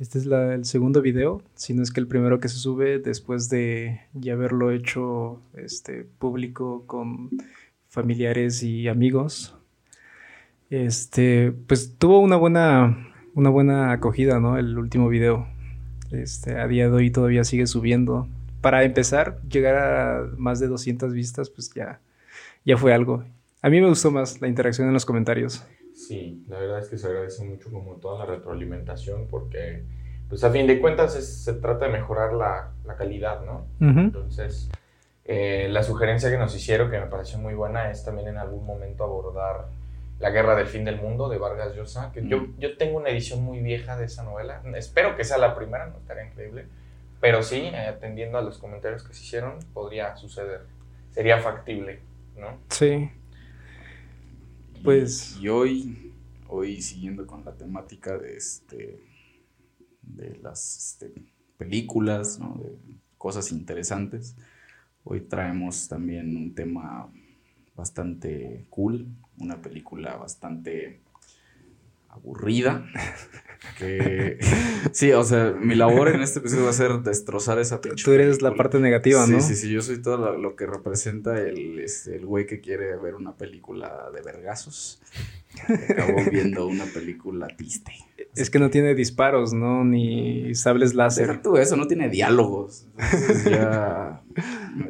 Este es el segundo video, si no es que el primero que se sube después de ya haberlo hecho este, público con familiares y amigos. Este, pues tuvo una buena, una buena acogida, ¿no? El último video. Este, a día de hoy todavía sigue subiendo. Para empezar, llegar a más de 200 vistas, pues ya, ya fue algo. A mí me gustó más la interacción en los comentarios. Sí, la verdad es que se agradece mucho como toda la retroalimentación porque, pues a fin de cuentas es- se trata de mejorar la, la calidad, ¿no? Entonces, eh, la sugerencia que nos hicieron, que me pareció muy buena, es también en algún momento abordar La Guerra del Fin del Mundo de Vargas Llosa, que yo, yo tengo una edición muy vieja de esa novela. Espero que sea la primera, no estaría increíble. Pero sí, eh, atendiendo a los comentarios que se hicieron, podría suceder. Sería factible, ¿no? Sí. Pues- Y, hoy, hoy siguiendo con la temática de este de las este, películas, ¿no? de cosas interesantes. Hoy traemos también un tema bastante cool, una película bastante aburrida. Que sí, o sea, mi labor en este episodio va a ser destrozar esa pinche Tú eres la parte negativa, sí, ¿no? Sí, sí, yo soy todo lo, lo que representa el, este, el güey que quiere ver una película de vergazos. Acabó viendo una película triste. Es que no tiene disparos, ¿no? Ni sables láser. tú eso, no tiene diálogos. Entonces ya.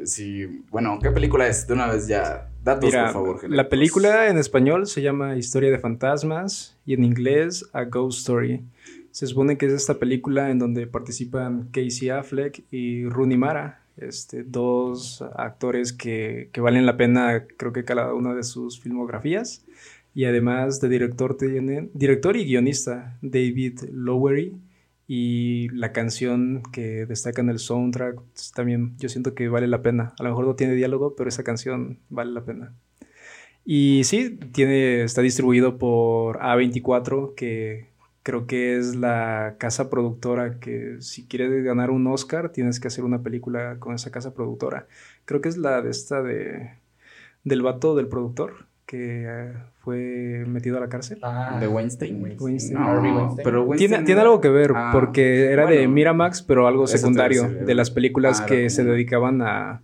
Sí, bueno, ¿qué película es? De una vez ya. Datos, Mira, por favor. la genéricos. película en español se llama Historia de Fantasmas y en inglés A Ghost Story. Se supone que es esta película en donde participan Casey Affleck y Rooney Mara, este, dos actores que, que valen la pena, creo que cada una de sus filmografías. Y además de director tienen, director y guionista David Lowery. Y la canción que destaca en el soundtrack pues, también yo siento que vale la pena. A lo mejor no tiene diálogo, pero esa canción vale la pena. Y sí, tiene, está distribuido por A24, que creo que es la casa productora que si quieres ganar un Oscar tienes que hacer una película con esa casa productora. Creo que es la de esta de del vato del productor que eh, fue metido a la cárcel. Ah, ¿De Weinstein? Weinstein. No, pero Weinstein Tiene, tiene algo que ver, Ah, porque era de Miramax, pero algo secundario, de las películas ah, que se dedicaban a,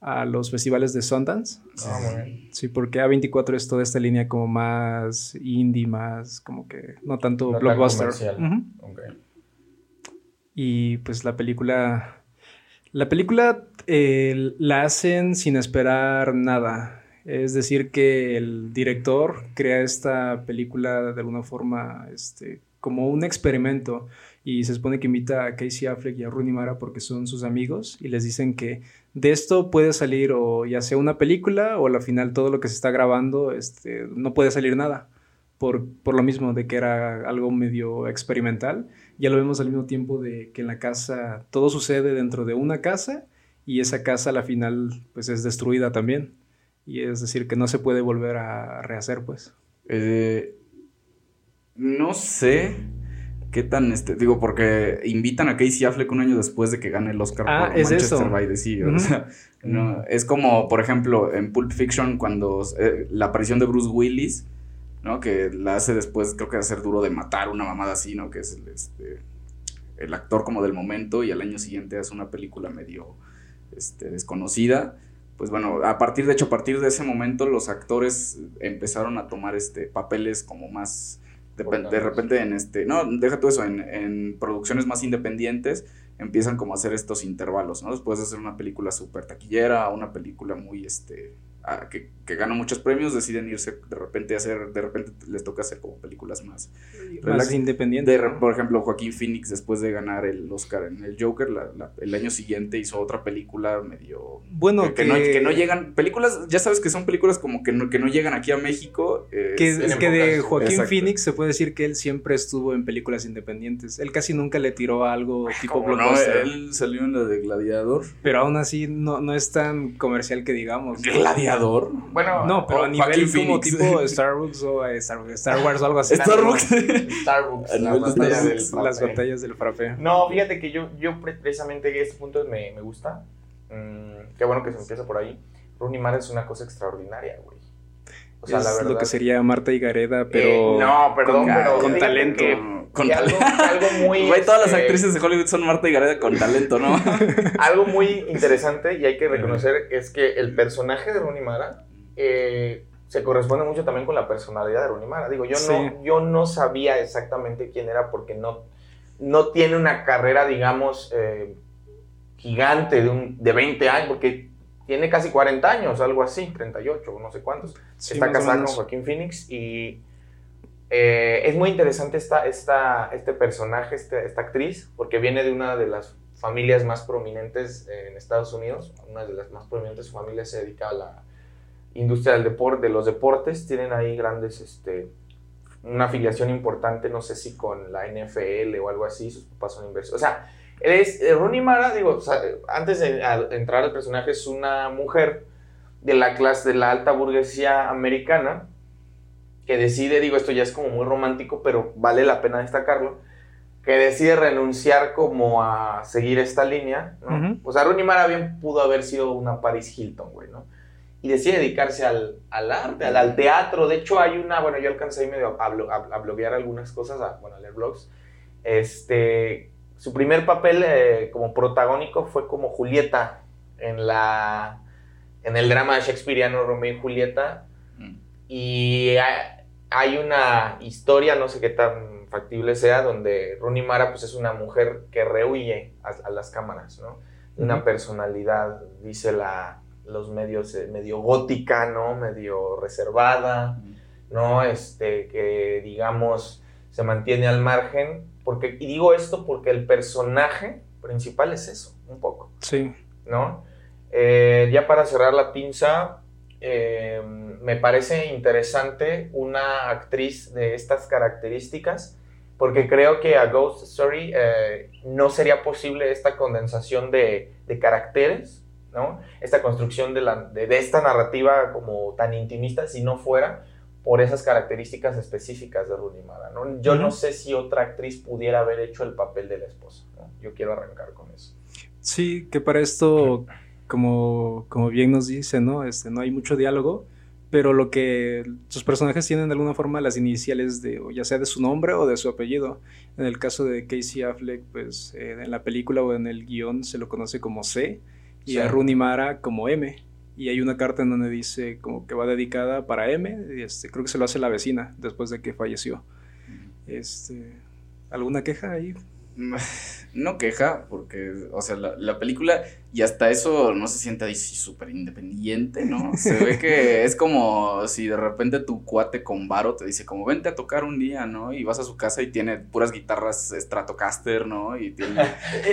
a los festivales de Sundance. Ah, muy bien. Sí, porque A24 es toda esta línea como más indie, más como que no tanto No tan blockbuster. Ok. Y pues la película. La película eh, la hacen sin esperar nada. Es decir, que el director crea esta película de alguna forma este, como un experimento. Y se supone que invita a Casey Affleck y a Rooney Mara porque son sus amigos. Y les dicen que de esto puede salir o ya sea una película o al final todo lo que se está grabando este, no puede salir nada. Por, por lo mismo de que era algo medio experimental ya lo vemos al mismo tiempo de que en la casa todo sucede dentro de una casa y esa casa la final pues es destruida también. Y es decir, que no se puede volver a rehacer pues. Eh, no sé qué tan este. Digo, porque invitan a Casey Affleck un año después de que gane el Oscar Ah, por es Manchester eso. by the Sea. O sea, no, es como, por ejemplo, en Pulp Fiction, cuando eh, la aparición de Bruce Willis, ¿no? Que la hace después, creo que de hacer duro de matar, una mamada así, ¿no? Que es el, este, el actor como del momento y al año siguiente hace una película medio este, desconocida. Pues bueno, a partir de hecho, a partir de ese momento los actores empezaron a tomar este papeles como más de, repente en este, no, deja tú eso, en, en producciones más independientes empiezan como a hacer estos intervalos, ¿no? Después de hacer una película súper taquillera, una película muy, este, que, que gana muchos premios, deciden irse de repente a hacer, de repente les toca hacer como películas más Más Relax- independiente. de re- ¿no? por ejemplo, Joaquín Phoenix, después de ganar el Oscar en el Joker, la- la- el año siguiente hizo otra película medio... Bueno, que, que no, que no llegan... Películas, ya sabes que son películas como que no, que no llegan aquí a México. eh, Que, es- que de Joaquín Exacto. Phoenix se puede decir que él siempre estuvo en películas independientes. Él casi nunca le tiró a algo tipo como no, blockbuster. él salió en la de Gladiador. Pero aún así no, no es tan comercial que digamos. ¿Gladiador? Bueno, No, pero a nivel Joaquín como Phoenix. tipo Starbucks o eh, Star, Star Wars o algo así. Starbucks. Starbucks, del Las batallas del frappé. No, fíjate que yo, yo pre- precisamente este punto me, me gusta. Mm, qué bueno que se empieza por ahí. Rooney Mara es una cosa extraordinaria, güey. O sea, es la verdad. lo que sería Marta y Gareda, Eh, pero no, perdón, con, pero con talento. que- Con algo, talento. algo muy. Güey, todas las este, actrices de Hollywood son Marta y Gareda con talento, ¿no? Algo muy interesante y hay que reconocer es que el personaje de Rooney Mara eh, se corresponde mucho también con la personalidad de Rooney Mara. Digo, yo, Sí. no, yo no sabía exactamente quién era porque no, no tiene una carrera, digamos, eh, gigante de, un, de 20 años, porque tiene casi 40 años, algo así, 38, no sé cuántos. Sí, está casada con. Joaquín Phoenix y eh, es muy interesante esta, esta, este personaje, este- esta actriz, porque viene de una de las familias más prominentes en Estados Unidos, una de las más prominentes su familia se dedica a la industria del deporte, de los deportes, tienen ahí grandes, este, una afiliación importante, no sé si con la NFL o algo así, sus papás son inversores, o sea, es, eh, Rooney Mara, digo, o sea, antes de a- entrar al personaje, es una mujer de la clase, de la alta burguesía americana, que decide, digo, esto ya es como muy romántico, pero vale la pena destacarlo, que decide renunciar como a seguir esta línea, ¿no? O sea, Rooney Mara bien pudo haber sido una Paris Hilton, güey, ¿no? Y decide dedicarse al, al arte, al, al teatro. De hecho, hay una, bueno, yo alcancé ahí medio a- a bloguear algunas cosas, a, bueno, a leer blogs. Este, su primer papel eh, como protagónico fue como Julieta en la, en el drama shakespeariano Romeo y Julieta. Mm. Y hay, hay una historia, no sé qué tan factible sea, donde Rooney Mara pues es una mujer que rehuye a, a las cámaras, ¿no? Una personalidad, dice la, los medios, eh, medio gótica, ¿no? Medio reservada, ¿no? Este, que digamos se mantiene al margen, porque, y digo esto porque el personaje principal es eso, un poco. Sí. ¿no? Eh, ya para cerrar la pinza, eh, me parece interesante una actriz de estas características, porque creo que a Ghost Story eh, no sería posible esta condensación de, de caracteres, ¿no? Esta construcción de, la, de, de esta narrativa como tan intimista si no fuera por esas características específicas de Rooney Mara, ¿no? Yo no sé si otra actriz pudiera haber hecho el papel de la esposa, ¿no? Yo quiero arrancar con eso. Sí, que para esto, como, como bien nos dice, ¿no? Este, no hay mucho diálogo, pero lo que sus personajes tienen de alguna forma las iniciales de, o ya sea de su nombre o de su apellido. En el caso de Casey Affleck, pues eh, en la película o en el guion se lo conoce como C y Sí. a Rooney Mara como M. Y hay una carta en donde dice como que va dedicada para M, y este, creo que se lo hace la vecina después de que falleció. Este, ¿Alguna queja ahí? No queja, porque, o sea, la, la película y hasta eso no se siente ahí súper independiente, ¿no? Se ve que es como si de repente tu cuate con varo te dice como vente a tocar un día, ¿no? Y vas a su casa y tiene puras guitarras Stratocaster, ¿no? Y tiene...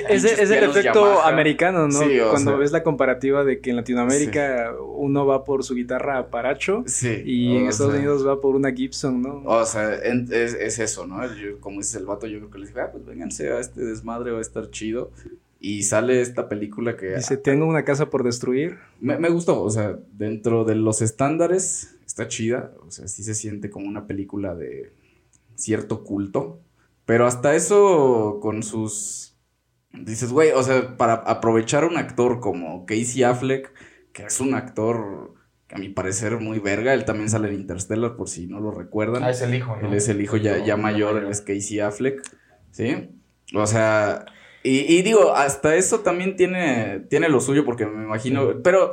Es, Pinches es el efecto Yamaha. americano, ¿no? Sí, Cuando sea. ves la comparativa de que en Latinoamérica uno va por su guitarra Paracho Sí. y en Estados sea, Unidos va por una Gibson, ¿no? O sea, en- es, es eso, ¿no? Yo, como dices el vato, yo creo que les dije, ah, pues vénganse a este desmadre, va a estar chido. Y sale esta película que Dice, tengo una casa por destruir. me, me gustó, o sea, dentro de los estándares está chida, o sea, sí se siente como una película de cierto culto, pero hasta eso con sus... Dices, güey, o sea, para aprovechar a un actor como Casey Affleck, que es un actor que a mi parecer muy verga, él también sale en Interstellar por si no lo recuerdan. Ah, es el hijo, ¿no? Él es el hijo ya, ya mayor, él es Casey Affleck, ¿sí? O sea, y, y digo, hasta eso también tiene, tiene lo suyo porque me imagino, pero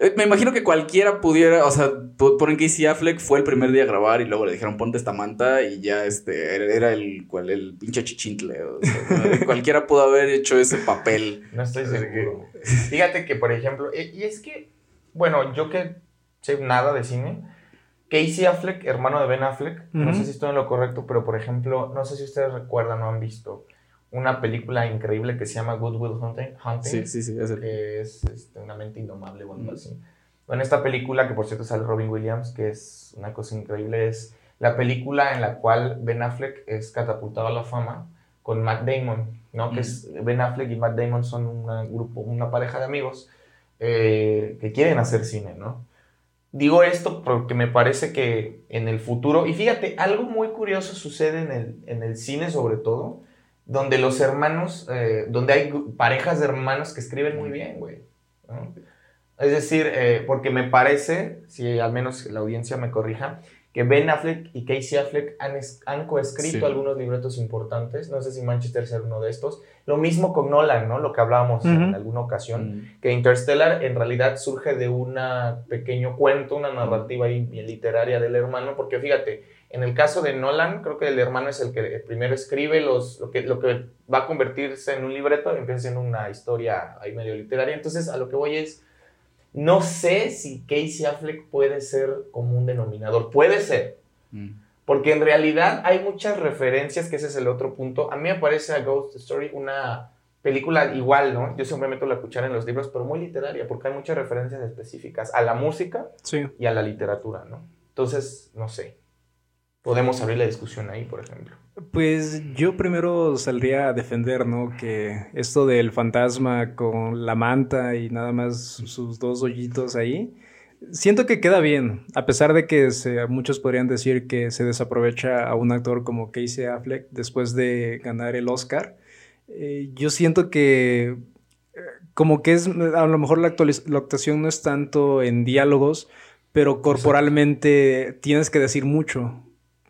eh, me imagino que cualquiera pudiera, o sea, po- ponen Casey Affleck fue el primer día a grabar y luego le dijeron ponte esta manta y ya este, era, el, cual, el pinche chichintle, o sea, cualquiera pudo haber hecho ese papel. No estoy seguro. Fíjate que, por ejemplo, y es que, bueno, yo que sé nada de cine, Casey Affleck, hermano de Ben Affleck, no sé si estoy en lo correcto, pero por ejemplo, no sé si ustedes recuerdan o han visto una película increíble que se llama Good Will Hunting, Hunting Sí, sí, sí, es el... que es este, una mente indomable o algo así. Bueno, esta película, que por cierto sale Robin Williams, que es una cosa increíble, es la película en la cual Ben Affleck es catapultado a la fama con Matt Damon, ¿no? Que es, Ben Affleck y Matt Damon son un grupo, una pareja de amigos eh, que quieren hacer cine, ¿no? Digo esto porque me parece que en el futuro, y fíjate, algo muy curioso sucede en el, en el cine sobre todo, donde los hermanos, eh, donde hay parejas de hermanos que escriben muy bien, güey. ¿no? Es decir, eh, porque me parece, si al menos la audiencia me corrija, que Ben Affleck y Casey Affleck han, han coescrito Sí. algunos libretos importantes. No sé si Manchester sea uno de estos. Lo mismo con Nolan, ¿no? Lo que hablábamos en Ujú. alguna ocasión. Mm. Que Interstellar en realidad surge de un pequeño cuento, una narrativa ahí bien literaria del hermano, porque fíjate, en el caso de Nolan, creo que el hermano es el que primero escribe los, lo, que, lo que va a convertirse en un libreto y empieza en una historia ahí medio literaria. Entonces, a lo que voy es, no sé si Casey Affleck puede ser como un denominador. Puede ser, Mm. porque en realidad hay muchas referencias, que ese es el otro punto. A mí me parece a Ghost Story una película igual, ¿no? Yo siempre meto la cuchara en los libros, pero muy literaria, porque hay muchas referencias específicas a la música Sí. y a la literatura, ¿no? Entonces, no sé. Podemos abrir la discusión ahí, por ejemplo. Pues yo primero saldría a defender, ¿no? Que esto del fantasma con la manta y nada más sus dos hoyitos ahí, siento que queda bien, a pesar de que se- muchos podrían decir que se desaprovecha a un actor como Casey Affleck después de ganar el Oscar. eh, yo siento que eh, como que es, a lo mejor la, la actuación no es tanto en diálogos, pero corporalmente tienes que decir mucho.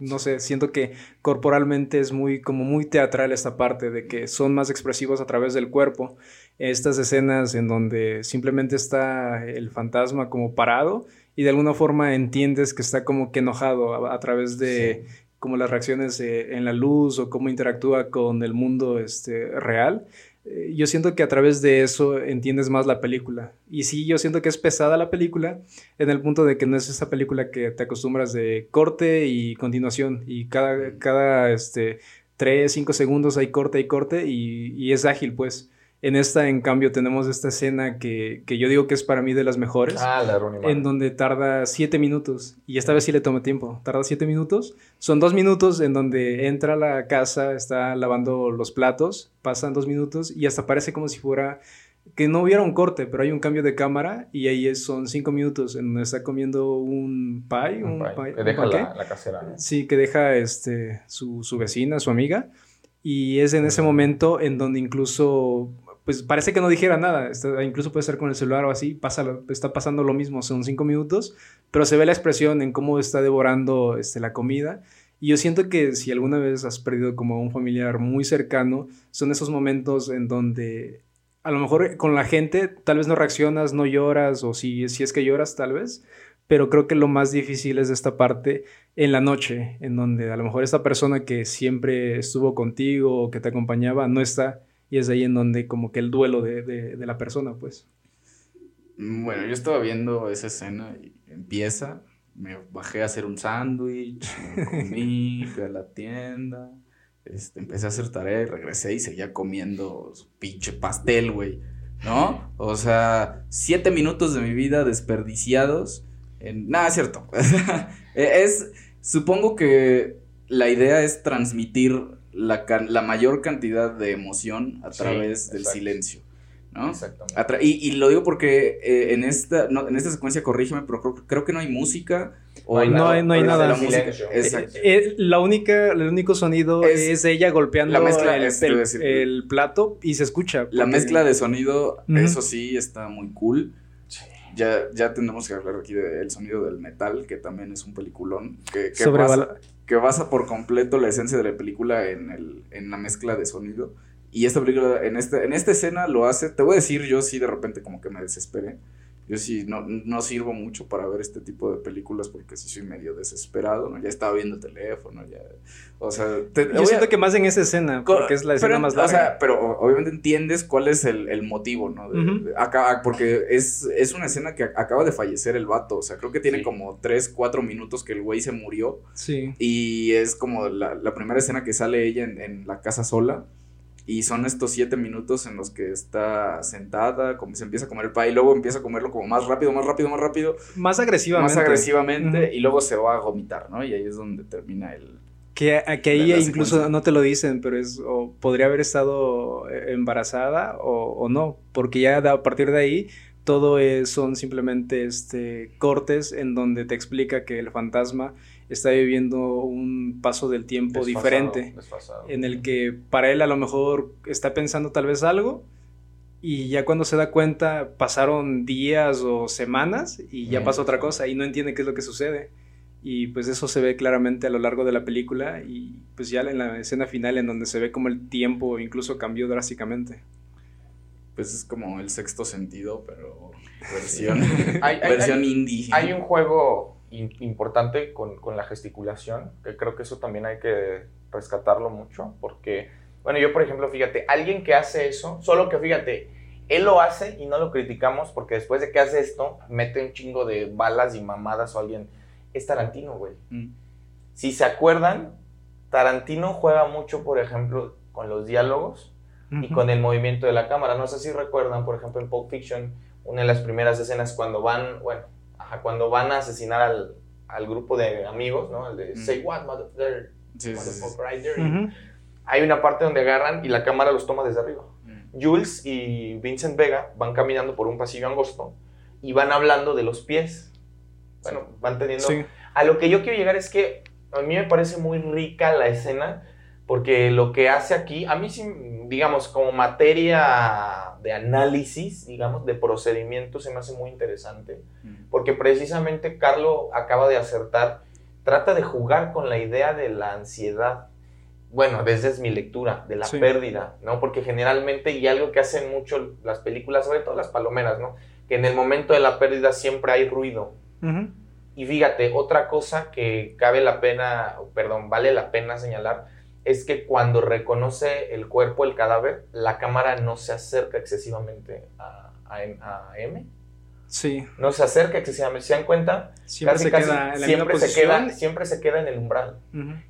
No sé, siento que corporalmente es muy, como muy teatral esta parte de que son más expresivos a través del cuerpo. Estas escenas en donde simplemente está el fantasma como parado y de alguna forma entiendes que está como que enojado a, a través de como las reacciones eh, en la luz o cómo interactúa con el mundo este, real. Eh, yo siento que a través de eso entiendes más la película. Y sí, yo siento que es pesada la película en el punto de que no es esa película que te acostumbras de corte y continuación. Y cada, cada este, 3, 5 segundos hay corte y corte y, y es ágil, pues. En esta, en cambio, tenemos esta escena que, que yo digo que es para mí de las mejores Ah, la Rooney en donde tarda siete minutos. Y esta vez sí le tomé tiempo. Tarda siete minutos. Son dos minutos en donde entra a la casa, está lavando los platos, pasan dos minutos y hasta parece como si fuera que no hubiera un corte, pero hay un cambio de cámara y ahí son cinco minutos en donde está comiendo un pie, un, Un pie, pie- que un deja panqué. la, la casera, ¿no? Sí, que deja este, su, su vecina, su amiga. Y es en ese momento en donde incluso, pues parece que no dijera nada. Está- incluso puede estar con el celular o así. Pasa, está pasando lo mismo, son cinco minutos. Pero se ve la expresión en cómo está devorando este, la comida. Y yo siento que si alguna vez has perdido como a un familiar muy cercano, son esos momentos en donde a lo mejor con la gente tal vez no reaccionas, no lloras, o si, si es que lloras tal vez. Pero creo que lo más difícil es esta parte en la noche, en donde a lo mejor esta persona que siempre estuvo contigo o que te acompañaba no está, y es ahí en donde como que el duelo de, de- de la persona, pues. Bueno, yo estaba viendo esa escena y empieza, me bajé a hacer un sándwich, comí, fui a la tienda, este, empecé a hacer tarea y regresé y seguía comiendo su pinche pastel, güey, ¿no? O sea, siete minutos de mi vida desperdiciados en... Nada, es cierto. es, supongo que la idea es transmitir la, la mayor cantidad de emoción a Sí, través del exacto. silencio, ¿no? Exactamente. Atra- y, y lo digo porque eh, en, esta, no, en esta secuencia, corrígeme, pero creo, creo que no hay música. O No hay nada. hay- no hay Pero es nada. el La música. silencio. Exacto. Eh, la única, el único sonido Es- es, ella golpeando la mezcla, el, es, te iba a el- decir. el plato y se escucha. La mezcla de sonido, eso sí, está muy cool. Sí. Ya, ya tendremos que hablar aquí del sonido del metal, que también es un peliculón. Que, que, que basa por completo la esencia de la película en, el, en la mezcla de sonido. Y esta película, en, este, en esta escena lo hace. Te voy a decir, yo sí de repente como que me desesperé. Yo sí no, no sirvo mucho para ver este tipo de películas porque sí soy medio desesperado, ¿no? Ya estaba viendo teléfono, ya. O sea, te- Yo siento a- que más en esa escena, Co- porque es la escena pero, más O larga. sea, pero o- obviamente entiendes cuál es el, el motivo, ¿no? De- acá, porque es, es una escena que acaba de fallecer el vato. O sea, creo que tiene Sí. como 3, 4 minutos que el güey se murió. sí. Y es como la, la primera escena que sale ella en, en la casa sola. Y son estos 7 minutos en los que está sentada, como se empieza a comer el pie, y luego empieza a comerlo como más rápido, más rápido, más rápido, Más agresivamente. más agresivamente, y luego se va a vomitar, ¿no? Y ahí es donde termina el, Que, ahí incluso secuencia. no te lo dicen, pero es o podría haber estado eh, embarazada o, o no, porque ya a partir de ahí todo es- son simplemente este, cortes en donde te explica que el fantasma está viviendo un paso del tiempo Desfasado, diferente, desfasado. en el que para él a lo mejor está pensando tal vez algo y ya cuando se da cuenta pasaron días o semanas y ya Mm. pasó otra cosa y no entiende qué es lo que sucede. Y pues eso se ve claramente a lo largo de la película y pues ya en la escena final en donde se ve como el tiempo incluso cambió drásticamente. Pues es como el sexto sentido, pero versión, Hay- hay- versión hay- indie. Hay un juego in- importante con, con la gesticulación, que creo que eso también hay que rescatarlo mucho, porque, bueno, yo por ejemplo, fíjate, alguien que hace eso, solo que fíjate, él lo hace y no lo criticamos porque después de que hace esto, mete un chingo de balas y mamadas o alguien, es Tarantino, güey. Mm. Si se acuerdan, Tarantino juega mucho, por ejemplo, con los diálogos y con el movimiento de la cámara. No sé si recuerdan, por ejemplo, en Pulp Fiction, una de las primeras escenas cuando van, bueno, ajá, cuando van a asesinar al, al grupo de amigos, ¿no? El de Mm. Say What, mother, Sí, sí, sí, right there. Ujú. Hay una parte donde agarran y la cámara los toma desde arriba. Mm. Jules y Vincent Vega van caminando por un pasillo angosto y van hablando de los pies. Bueno, van teniendo... A lo que yo quiero llegar es que a mí me parece muy rica la escena porque lo que hace aquí, a mí sí, digamos, como materia de análisis, digamos, de procedimiento, se me hace muy interesante. Mm. Porque precisamente Carlo acaba de acertar, trata de jugar con la idea de la ansiedad. Bueno, desde es mi lectura, de la Sí. pérdida, ¿no? Porque generalmente, y algo que hacen mucho las películas, sobre todo las palomeras, ¿no? Que en el momento de la pérdida siempre hay ruido. Y fíjate, otra cosa que cabe la pena, perdón, vale la pena señalar, es que cuando reconoce el cuerpo, el cadáver, la cámara no se acerca excesivamente a, a M- a M. Sí. No se acerca excesivamente. ¿Se dan cuenta? Siempre Casi, se casi queda en la siempre misma se queda, siempre se queda en el umbral.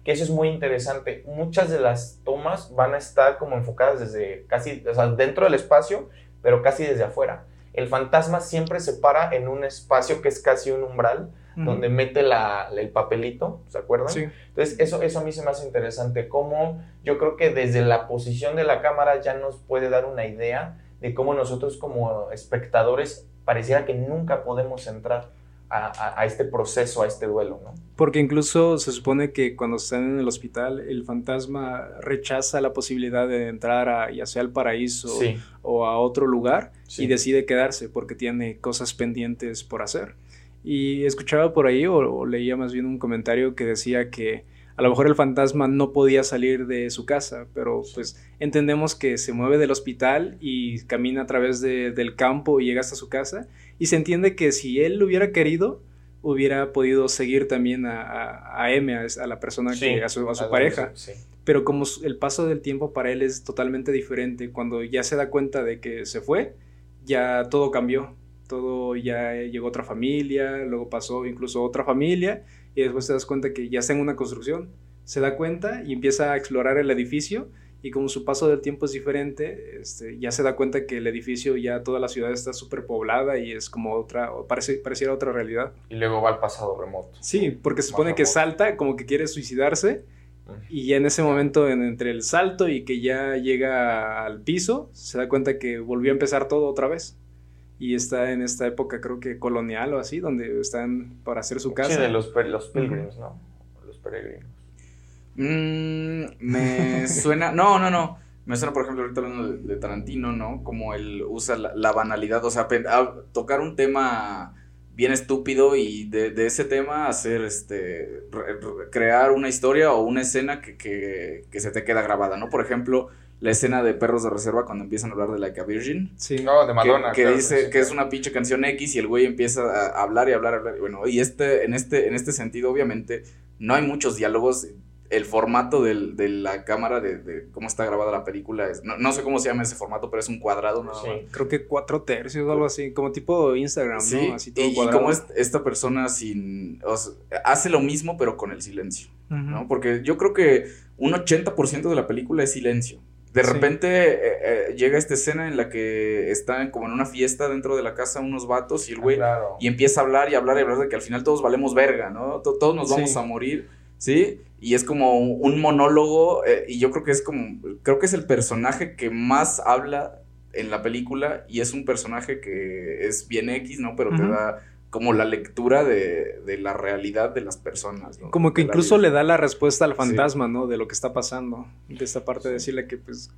Que eso es muy interesante. Muchas de las tomas van a estar como enfocadas desde casi, o sea, dentro del espacio, pero casi desde afuera. El fantasma siempre se para en un espacio que es casi un umbral, Donde mete la- el papelito, ¿se acuerdan? Sí. Entonces, eso, eso a mí se me hace interesante, cómo yo creo que desde la posición de la cámara ya nos puede dar una idea de cómo nosotros como espectadores pareciera que nunca podemos entrar a, a- a este proceso, a este duelo, ¿no? Porque incluso se supone que cuando están en el hospital, el fantasma rechaza la posibilidad de entrar a ya sea al paraíso Sí, o a otro lugar Sí. y decide quedarse porque tiene cosas pendientes por hacer. Y escuchaba por ahí o, o leía más bien un comentario que decía que a lo mejor el fantasma no podía salir de su casa, pero pues entendemos que se mueve del hospital y camina a través de- del campo y llega hasta su casa y se entiende que si él hubiera querido hubiera podido seguir también a, a- a M, a, a la persona Sí, que a su, a su pareja sí. pero como el paso del tiempo para él es totalmente diferente, cuando ya se da cuenta de que se fue, ya todo cambió, todo ya llegó otra familia, luego pasó incluso otra familia y después te das cuenta que ya está en una construcción, se da cuenta y empieza a explorar el edificio y como su paso del tiempo es diferente, este, ya se da cuenta que el edificio ya toda la ciudad está súper poblada y es como otra, o parece, pareciera otra realidad. Y luego va al pasado remoto. Sí, porque se supone que salta como que quiere suicidarse y ya en ese momento, en- entre el salto y que ya llega al piso, se da cuenta que volvió a empezar todo otra vez. Y está en esta época, creo que colonial o así, donde están para hacer su casa. Sí, de los, los pilgrims, ¿no? Los peregrinos. Mm, me suena. No, no, no. Me suena, por ejemplo, ahorita hablando de, de Tarantino, ¿no? Como él usa la, la banalidad, o sea, tocar un tema bien estúpido y de, de ese tema hacer, este, re- re- crear una historia o una escena que, que, que se te queda grabada, ¿no? Por ejemplo, la escena de Perros de Reserva cuando empiezan a hablar de Like a Virgin. Sí. No, de que- Madonna. que, claro, dice sí. que es una pinche canción X y el güey empieza a hablar y hablar, hablar. y Bueno, y este, en este, en este sentido, obviamente, no hay muchos diálogos. El formato del- de la cámara, de, de cómo está grabada la película, es, no, no sé cómo se llama ese formato, pero es un cuadrado nada Sí. más. Creo que cuatro tercios o algo así, como tipo Instagram, Sí, ¿no? Así todo y, y cuadrado. cómo es- esta persona sin, o sea, hace lo mismo, pero con el silencio. ¿no? Porque yo creo que un 80% de la película es silencio. De Sí. repente eh, eh, llega esta escena en la que están como en una fiesta dentro de la casa unos vatos y el Ah, güey claro. y empieza a hablar y hablar y hablar de que al final todos valemos verga, ¿no? To- todos nos vamos Sí. a morir, ¿sí? Y es como un monólogo eh, y yo creo que es como, creo que es el personaje que más habla en la película y es un personaje que es bien X, ¿no? Pero te da como la lectura de, de la realidad de las personas, ¿no? Como que incluso le da la respuesta al fantasma, ¿no? De lo que está pasando. De esta parte de decirle que, pues,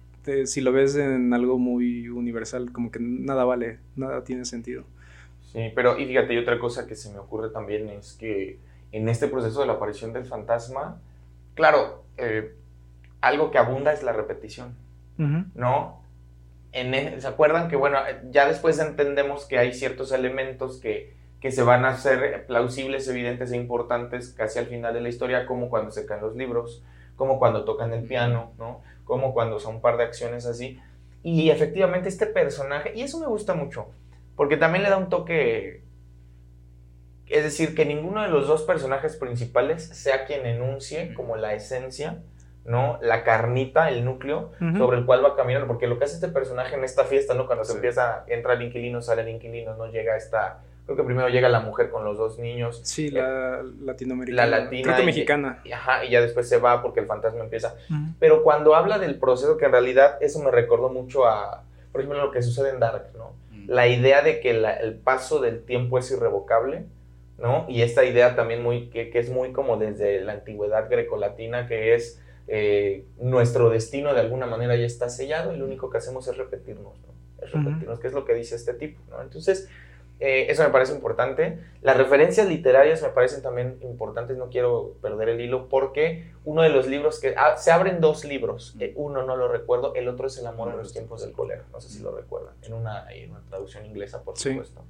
si lo ves en algo muy universal, como que nada vale, nada tiene sentido. Sí, pero y fíjate, y otra cosa que se me ocurre también es que en este proceso de la aparición del fantasma, claro, eh, algo que abunda es la repetición, ¿no? En, e, ¿Se acuerdan que, bueno, ya después entendemos que hay ciertos elementos que, que se van a hacer plausibles, evidentes e importantes casi al final de la historia, como cuando se caen los libros, como cuando tocan el piano, ¿no? Como cuando son un par de acciones así. Y efectivamente este personaje, y eso me gusta mucho, porque también le da un toque es decir, que ninguno de los dos personajes principales sea quien enuncie como la esencia, ¿no? La carnita, el núcleo sobre el cual va caminando. Porque lo que hace este personaje en esta fiesta, ¿no? Cuando se empieza, entra el inquilino, sale el inquilino, no llega esta. Creo que primero llega la mujer con los dos niños. Sí, la latinoamericana. La latina. Creo que mexicana. Y, ajá, y ya después se va porque el fantasma empieza. Pero cuando habla del proceso, que en realidad eso me recordó mucho a, por ejemplo, lo que sucede en Dark, ¿no? La idea de que el paso del tiempo es irrevocable ¿no? Y esta idea también muy, que, es muy como desde la antigüedad grecolatina, que es eh, nuestro destino de alguna manera ya está sellado y lo único que hacemos es repetirnos, ¿no? Es repetirnos, que es lo que dice este tipo, ¿no? Entonces, eh, eso me parece importante. Las referencias literarias me parecen también importantes, no quiero perder el hilo, porque uno de los libros que... Ah, se abren dos libros, eh, uno no lo recuerdo, el otro es El amor en los tiempos del cólera, no sé si lo recuerdan, en una, en una traducción inglesa, por supuesto.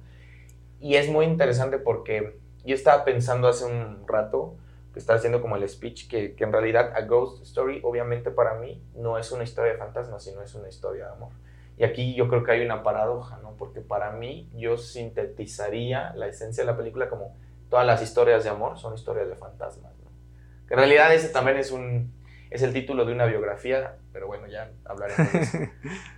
Y es muy interesante porque yo estaba pensando hace un rato, que estaba haciendo como el speech, que, que, en realidad A Ghost Story, obviamente para mí, no es una historia de fantasmas, sino es una historia de amor. Y aquí yo creo que hay una paradoja, ¿no? Porque para mí yo sintetizaría la esencia de la película como todas las historias de amor son historias de fantasmas. Que en realidad ese también es un es el título de una biografía, pero bueno, ya hablaremos de eso.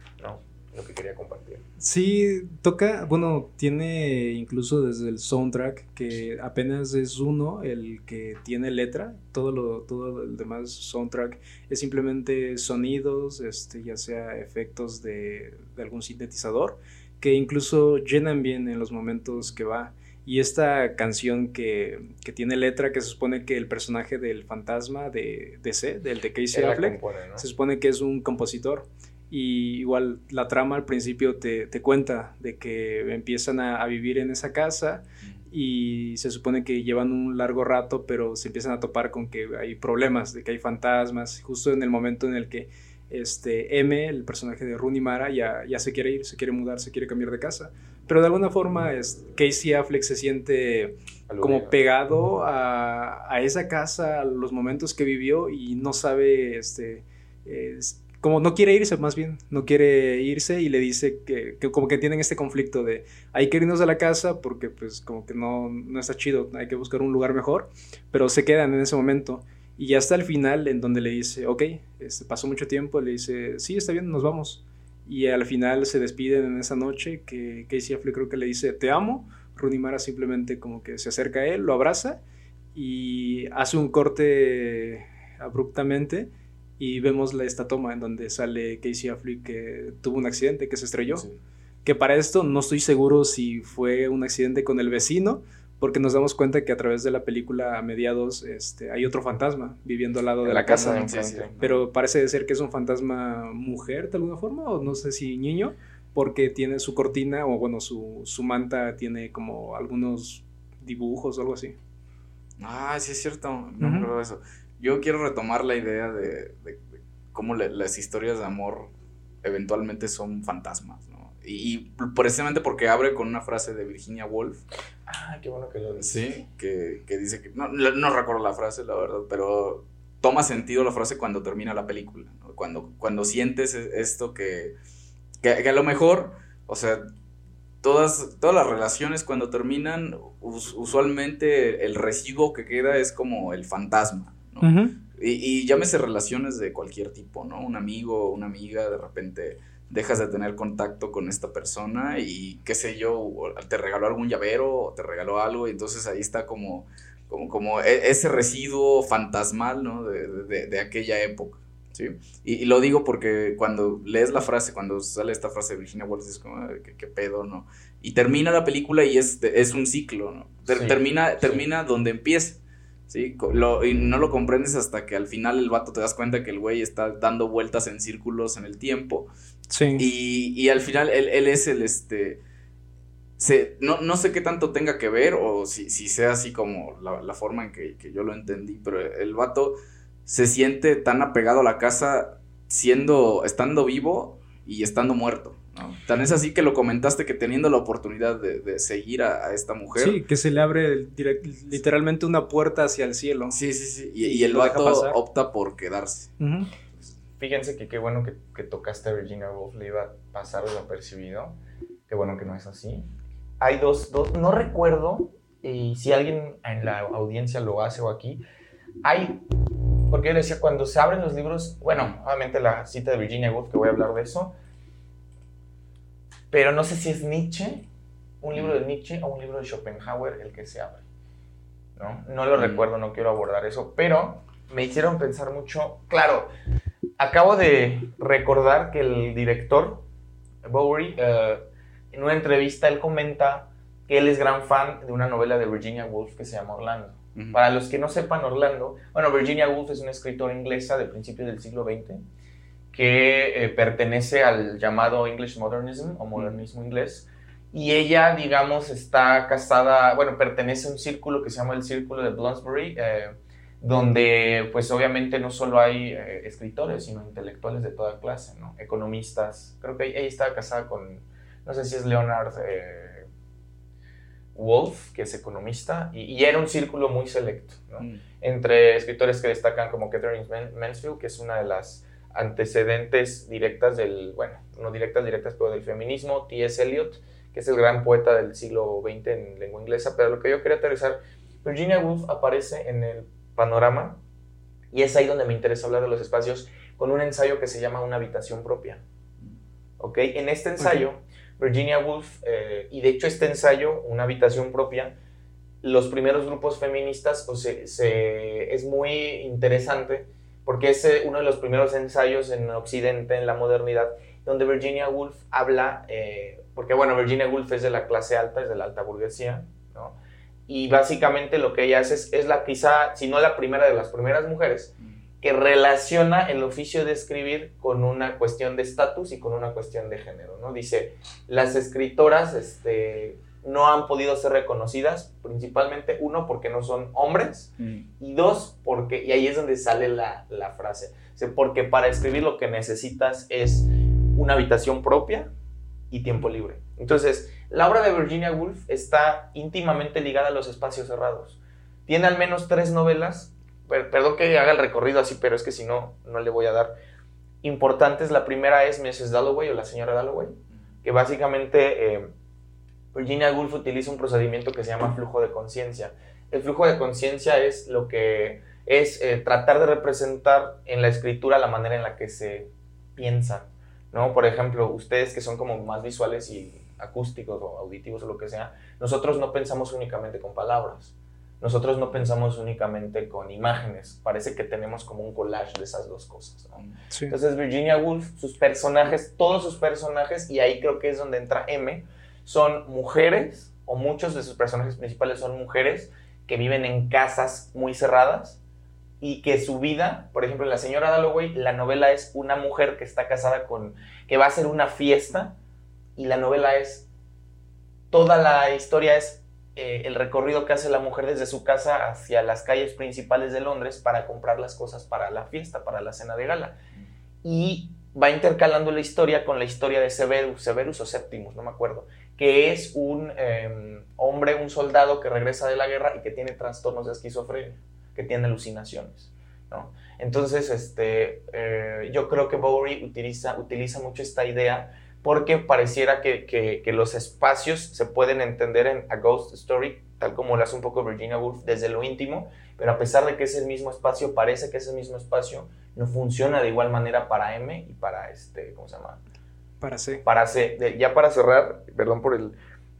¿no? lo que quería compartir. Sí, toca, bueno, tiene incluso desde el soundtrack, que apenas es uno el que tiene letra, todo lo, todo el demás soundtrack es simplemente sonidos, este, ya sea efectos de, de algún sintetizador, que incluso llenan bien en los momentos que va. Y esta canción que, que, tiene letra, que se supone que el personaje del fantasma de DC, del de Casey Affleck, se supone que es un compositor. Y igual la trama al principio te, te cuenta de que empiezan a, vivir en esa casa y se supone que llevan un largo rato, pero se empiezan a topar con que hay problemas, de que hay fantasmas, justo en el momento en el que este M, el personaje de Rooney Mara, ya, ya se quiere ir, se quiere mudar, se quiere cambiar de casa. Pero de alguna forma es, Casey Affleck se siente como pegado a, a, esa casa, a los momentos que vivió y no sabe este, como no quiere irse más bien, no quiere irse y le dice que, como que tienen este conflicto de hay que irnos a la casa porque pues como que no, no está chido, hay que buscar un lugar mejor, pero se quedan en ese momento y ya hasta el final en donde le dice, ok, este, pasó mucho tiempo, le dice, sí, está bien, nos vamos. Y al final se despiden en esa noche que Casey Affleck creo que le dice, te amo, Rooney simplemente como que se acerca a él, lo abraza y hace un corte abruptamente y vemos la, esta toma en donde sale Casey Affleck que tuvo un accidente, que se estrelló. Que para esto no estoy seguro si fue un accidente con el vecino, porque nos damos cuenta que a través de la película a mediados este, hay otro fantasma viviendo al lado de la, casa. pero parece ser que es un fantasma mujer de alguna forma, o no sé si niño, porque tiene su cortina o bueno, su, su manta tiene como algunos dibujos o algo así. Ah, sí es cierto, no me acuerdo de eso yo quiero retomar la idea de, cómo las historias de amor eventualmente son fantasmas, ¿no? Y, precisamente porque abre con una frase de Virginia Woolf. Ah, qué bueno que lo dices. Sí, que, dice que, no, no, recuerdo la frase, la verdad, pero toma sentido la frase cuando termina la película, ¿no? cuando, cuando sientes e, esto que, que, a lo mejor, o sea, todas, todas las relaciones cuando terminan, usualmente el residuo que queda es como el fantasma, y, y, llámese relaciones de cualquier tipo, ¿no? Un amigo, una amiga, de repente dejas de tener contacto con esta persona y qué sé yo, te regaló algún llavero o te regaló algo y entonces ahí está como, como, como e, ese residuo fantasmal, ¿no? De, de, aquella época. ¿Sí? Y, lo digo porque cuando lees la frase, cuando sale esta frase de Virginia Woolf, es como, ¿qué, pedo, no? Y termina la película y es, es un ciclo, ¿no? termina termina donde empieza Sí, lo, y no lo comprendes hasta que al final el vato te das cuenta que el güey está dando vueltas en círculos en el tiempo. Sí. Y, y al final él, él es el este. Se, no, no sé qué tanto tenga que ver o si, si sea así como la, la forma en que, que yo lo entendí, pero el vato se siente tan apegado a la casa siendo, estando vivo y estando muerto. ¿No? Tan es así que lo comentaste que teniendo la oportunidad de, de seguir a, a, esta mujer. Sí, que se le abre direct, literalmente una puerta hacia el cielo. Sí, sí, sí. Y, y el vato opta por quedarse. Uh -huh. Fíjense que qué bueno que, que, tocaste a Virginia Woolf, le iba a pasar desapercibido. Qué bueno que no es así. Hay dos, dos no recuerdo, y si alguien en la audiencia lo hace o aquí, hay porque yo decía, cuando se abren los libros, bueno, obviamente la cita de Virginia Woolf, que voy a hablar de eso, pero no sé si es Nietzsche, un libro de Nietzsche o un libro de Schopenhauer el que se abre. No, no lo mm. recuerdo, no quiero abordar eso, pero me hicieron pensar mucho. Claro, acabo de recordar que el director, Bowery, uh, en una entrevista él comenta que él es gran fan de una novela de Virginia Woolf que se llama Orlando. Uh -huh. Para los que no sepan, Orlando, bueno, Virginia Woolf es una escritora inglesa de principios del siglo XX que eh, pertenece al llamado English Modernism o modernismo inglés. Y ella, digamos, está casada, bueno, pertenece a un círculo que se llama el Círculo de Bloomsbury, eh, donde pues obviamente no solo hay eh, escritores, sino intelectuales de toda clase, ¿no? Economistas. Creo que ella estaba casada con, no sé si es Leonard eh, Wolf, que es economista, y, y, era un círculo muy selecto, ¿no? Mm. Entre escritores que destacan como Catherine Mansfield, que es una de las antecedentes directas del, bueno, no directas, directas, pero del feminismo, T.S. Eliot, que es el gran poeta del siglo XX en lengua inglesa, pero lo que yo quería aterrizar, Virginia Woolf aparece en el panorama y es ahí donde me interesa hablar de los espacios con un ensayo que se llama Una habitación propia. ¿Ok? En este ensayo. Virginia Woolf, eh, y de hecho este ensayo, Una habitación propia, los primeros grupos feministas, o se, se, es muy interesante porque es eh, uno de los primeros ensayos en Occidente, en la modernidad, donde Virginia Woolf habla, eh, porque bueno, Virginia Woolf es de la clase alta, es de la alta burguesía, ¿no? Y básicamente lo que ella hace es, es la quizá, si no la primera de las primeras mujeres, que relaciona el oficio de escribir con una cuestión de estatus y con una cuestión de género, ¿no? Dice, las escritoras, este, no han podido ser reconocidas, principalmente uno porque no son hombres mm. y dos porque, y ahí es donde sale la, la frase, porque para escribir lo que necesitas es una habitación propia y tiempo libre. Entonces, la obra de Virginia Woolf está íntimamente ligada a los espacios cerrados. Tiene al menos tres novelas, perdón que haga el recorrido así, pero es que si no, no le voy a dar importantes. La primera es Mrs. Dalloway o la señora Dalloway, que básicamente... Eh, Virginia Woolf utiliza un procedimiento que se llama flujo de conciencia. El flujo de conciencia es lo que es eh, tratar de representar en la escritura la manera en la que se piensa, ¿no? Por ejemplo, ustedes que son como más visuales y acústicos o auditivos o lo que sea, nosotros no pensamos únicamente con palabras. Nosotros no pensamos únicamente con imágenes. Parece que tenemos como un collage de esas dos cosas. ¿no? Sí. Entonces, Virginia Woolf, sus personajes, todos sus personajes, y ahí creo que es donde entra M, son mujeres, o muchos de sus personajes principales son mujeres que viven en casas muy cerradas y que su vida, por ejemplo, la señora Dalloway, la novela es una mujer que está casada con, que va a hacer una fiesta y la novela es, toda la historia es eh, el recorrido que hace la mujer desde su casa hacia las calles principales de Londres para comprar las cosas para la fiesta, para la cena de gala. Y va intercalando la historia con la historia de Severus, Severus o Septimus, no me acuerdo, que es un eh, hombre, un soldado que regresa de la guerra y que tiene trastornos de esquizofrenia, que tiene alucinaciones. Entonces, este, eh, yo creo que Bowery utiliza, utiliza mucho esta idea porque pareciera que, que, los espacios se pueden entender en A Ghost Story, tal como lo hace un poco Virginia Woolf, desde lo íntimo, pero a pesar de que es el mismo espacio, parece que ese mismo espacio no funciona de igual manera para M y para, este, ¿cómo se llama? Para C. Para C. Ya para cerrar, perdón por el...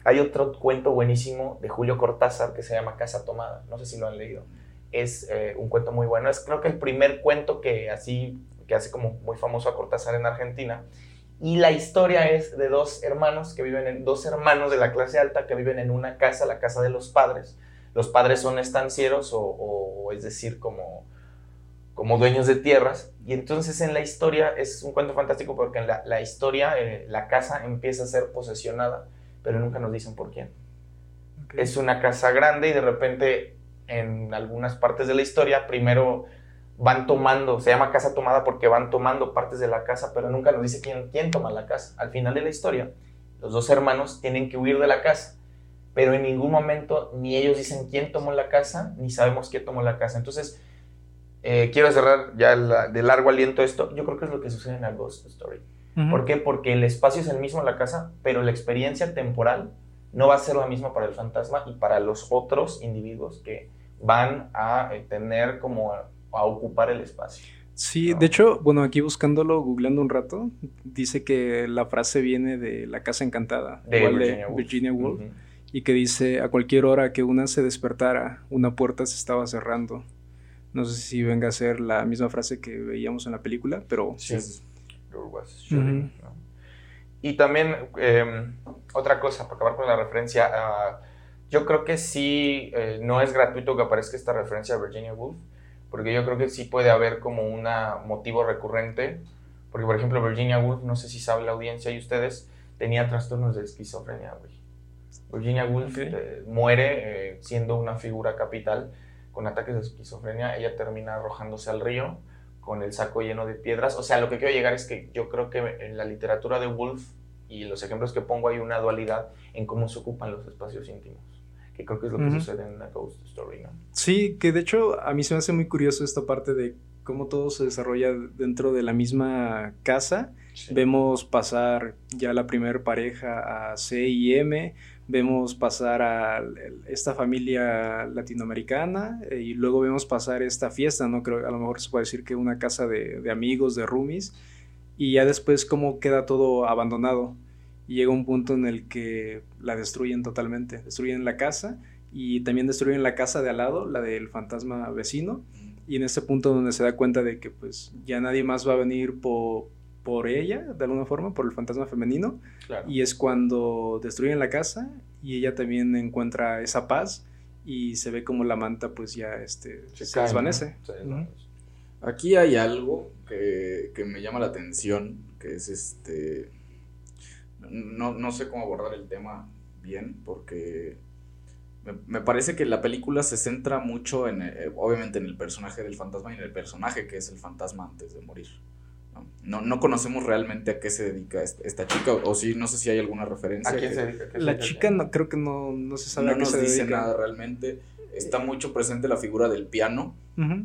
Hay otro cuento buenísimo de Julio Cortázar que se llama Casa Tomada. No sé si lo han leído. Es eh, un cuento muy bueno. Es creo que el primer cuento que así que hace como muy famoso a Cortázar en Argentina. Y la historia es de dos hermanos que viven en dos hermanos de la clase alta que viven en una casa, la casa de los padres, los padres son estancieros o es decir, como, como dueños de tierras. Y entonces en la historia es un cuento fantástico porque en la, la historia eh, la casa empieza a ser posesionada, pero nunca nos dicen por quién. Es una casa grande y de repente en algunas partes de la historia primero van tomando, se llama casa tomada porque van tomando partes de la casa, pero nunca nos dice quién, quién toma la casa. Al final de la historia, los dos hermanos tienen que huir de la casa, pero en ningún momento ni ellos dicen quién tomó la casa, ni sabemos quién tomó la casa. Entonces, eh, quiero cerrar ya la- de largo aliento esto. Yo creo que es lo que sucede en A Ghost Story. Ujú. ¿Por qué? Porque el espacio es el mismo en la casa, pero la experiencia temporal no va a ser la misma para el fantasma y para los otros individuos que van a eh, tener como a, a ocupar el espacio. Sí, de hecho, bueno, aquí buscándolo, googleando un rato, dice que la frase viene de La Casa Encantada, De igual Virginia Woolf. Virginia Woolf, Ujú. y que dice, a cualquier hora que una se despertara, una puerta se estaba cerrando. No sé si venga a ser la misma frase que veíamos en la película, pero Sí. Y también, eh, otra cosa, para acabar con la referencia, ah, yo creo que sí, eh, no es gratuito que aparezca esta referencia a Virginia Woolf, porque yo creo que sí puede haber como un motivo recurrente, porque por ejemplo Virginia Woolf, no sé si sabe la audiencia y ustedes, tenía trastornos de esquizofrenia, güey. Virginia Woolf eh, muere eh, siendo una figura capital con ataques de esquizofrenia, ella termina arrojándose al río con el saco lleno de piedras. O sea, lo que quiero llegar es que yo creo que en la literatura de Woolf y los ejemplos que pongo hay una dualidad en cómo se ocupan los espacios íntimos, que creo que es lo que Ujú. sucede en la Ghost Story, ¿no? Sí, que de hecho a mí se me hace muy curioso esta parte de cómo todo se desarrolla dentro de la misma casa. Vemos pasar ya la primer pareja a C y M, vemos pasar a esta familia latinoamericana eh, y luego vemos pasar esta fiesta, ¿no? Creo a lo mejor se puede decir que una casa de, de amigos, de roomies, y ya después cómo queda todo abandonado. Y llega un punto en el que la destruyen totalmente, destruyen la casa y también destruyen la casa de al lado, la del fantasma vecino, y en ese punto donde se da cuenta de que pues ya nadie más va a venir po- por ella, de alguna forma, por el fantasma femenino, Claro. y es cuando destruyen la casa y ella también encuentra esa paz y se ve como la manta pues ya este, se, cae, ¿no? desvanece. Se desvanece. Aquí hay algo que, que me llama la atención, que es este... No, no sé cómo abordar el tema bien, porque me, me parece que la película se centra mucho en, eh, obviamente, en el personaje del fantasma y en el personaje que es el fantasma antes de morir. ¿No? No, no conocemos realmente a qué se dedica esta, esta chica, o, o sí, no sé si hay alguna referencia. ¿A quién que- se dedica? ¿Qué se La chica no, creo que no, no se sabe no a qué nos se dice dedica. nada realmente. Está mucho presente la figura del piano.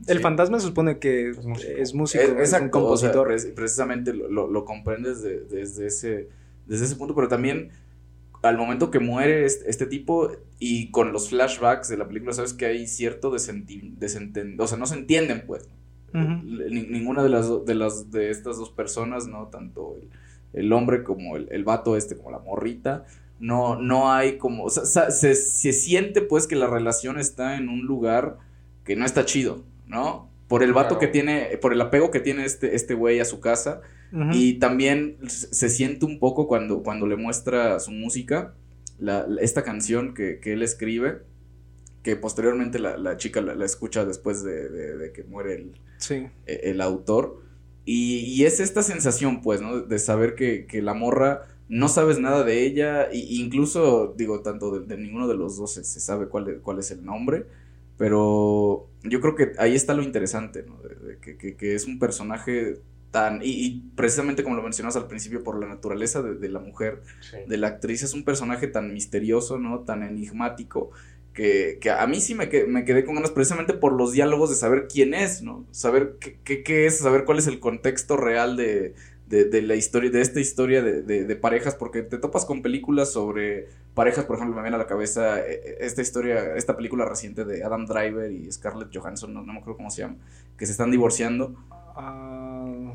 El Sí. fantasma se supone que Es músico. es músico, Es- es, un exacto, o sea, compositor. pre- precisamente lo, lo- lo comprendes de- desde, ese, desde ese punto, pero también al momento que muere este, este tipo y con los flashbacks de la película, sabes que hay cierto desenti- desenten- o sea, no se entienden, pues. Ni- ninguna de las, de las de estas dos personas, ¿no? Tanto el, el hombre como el, el vato este, como la morrita, no, no hay como, o sea, sa- se, se siente pues que la relación está en un lugar que no está chido, ¿no? Por el vato Claro. que tiene, por el apego que tiene este, este güey a su casa, y también se siente un poco cuando, cuando le muestra su música, la- esta canción que, que él escribe, que posteriormente la, la chica la, la escucha después de, de- de que muere el, Sí. eh, el autor. Y, y es esta sensación, pues, ¿no? De saber que, que la morra no sabes nada de ella, e incluso, digo, tanto de, de ninguno de los dos se, se sabe cuál es, cuál es el nombre, pero yo creo que ahí está lo interesante, ¿no? De- de que, que- que es un personaje tan, y, y precisamente como lo mencionas al principio, por la naturaleza de, de la mujer, Sí. de la actriz, es un personaje tan misterioso, ¿no? Tan enigmático, que, que a mí sí me, que- me quedé con ganas precisamente por los diálogos de saber quién es, ¿no? Saber qué, qué- qué es, saber cuál es el contexto real de, de, de la historia, de esta historia de, de- de parejas, porque te topas con películas sobre parejas, por ejemplo, me viene a la cabeza eh, esta historia, esta película reciente de Adam Driver y Scarlett Johansson, no, no me acuerdo cómo se llama, que se están divorciando. Ah,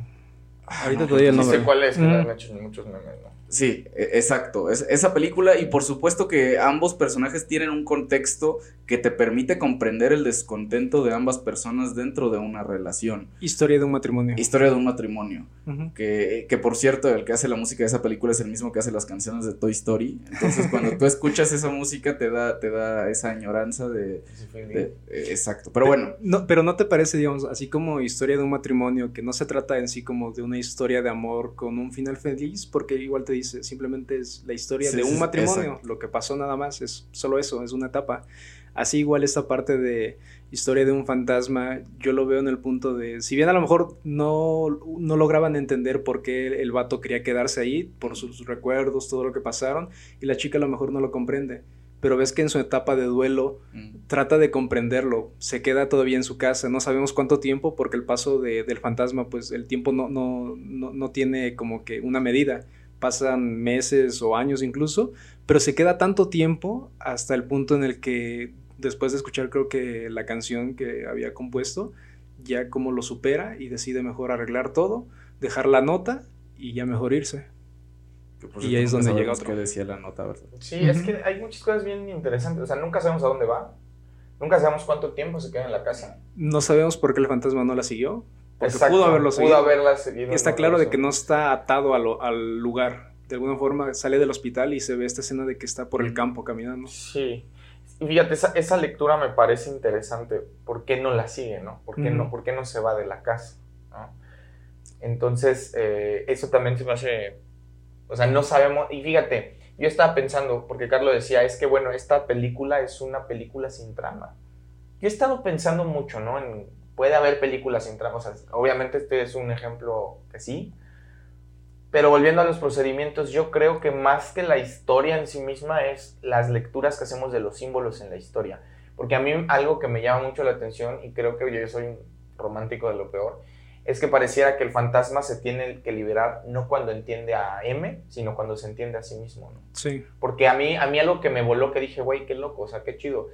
Ahorita te doy el No nombre. sé cuál es, que Mm. le han hecho muchos memes, ¿no? Sí, e- exacto. Es, esa película y por supuesto que ambos personajes tienen un contexto que te permite comprender el descontento de ambas personas dentro de una relación. Historia de un matrimonio. Historia de un matrimonio. Que, que por cierto, el que hace la música de esa película es el mismo que hace las canciones de Toy Story. Entonces cuando tú escuchas esa música te da, te da esa añoranza de... De- eh, exacto. Pero bueno. No, pero no te parece, digamos, así como historia de un matrimonio, que no se trata en sí como de una historia de amor con un final feliz, porque igual te dice, simplemente es la historia Sí, de un sí, matrimonio, exacto. lo que pasó nada más, es solo eso, es una etapa. Así igual esta parte de historia de un fantasma, yo lo veo en el punto de, si bien a lo mejor no, no lograban entender por qué el vato quería quedarse ahí, por sus recuerdos, todo lo que pasaron, y la chica a lo mejor no lo comprende, pero ves que en su etapa de duelo, mm, trata de comprenderlo, se queda todavía en su casa, no sabemos cuánto tiempo porque el paso de- del fantasma, pues el tiempo no, no, no, no tiene como que una medida, pasan meses o años incluso, pero se queda tanto tiempo hasta el punto en el que después de escuchar creo que la canción que había compuesto, ya como lo supera y decide mejor arreglar todo, dejar la nota y ya mejor irse. que Y ahí es nunca donde llega sabemos otro. qué decía la nota, ¿verdad? Sí, es Ujú. que hay muchas cosas bien interesantes. O sea, nunca sabemos a dónde va. Nunca sabemos cuánto tiempo se queda en la casa. No sabemos por qué el fantasma no la siguió, porque Exacto, pudo haberlo seguido. Pudo haberla seguido. Y está claro de que no está atado a lo- al lugar. De alguna forma sale del hospital y se ve esta escena de que está por el campo caminando. Sí. Y fíjate, esa, esa lectura me parece interesante. ¿Por qué no la sigue, no? ¿Por qué, no, por qué no se va de la casa? ¿no? Entonces, eh, eso también se me hace... O sea, no sabemos... Y fíjate, yo estaba pensando, porque Carlos decía, es que bueno, esta película es una película sin trama. Yo he estado pensando mucho, ¿no? En, puede haber películas sin trama. O sea, obviamente este es un ejemplo que sí. Pero volviendo a los procedimientos, yo creo que más que la historia en sí misma es las lecturas que hacemos de los símbolos en la historia. Porque a mí algo que me llama mucho la atención, y creo que yo soy un romántico de lo peor, es que pareciera que el fantasma se tiene que liberar no cuando entiende a M, sino cuando se entiende a sí mismo, ¿no? Sí. Porque a mí, a mí algo que me voló, que dije, güey, qué loco, o sea, qué chido,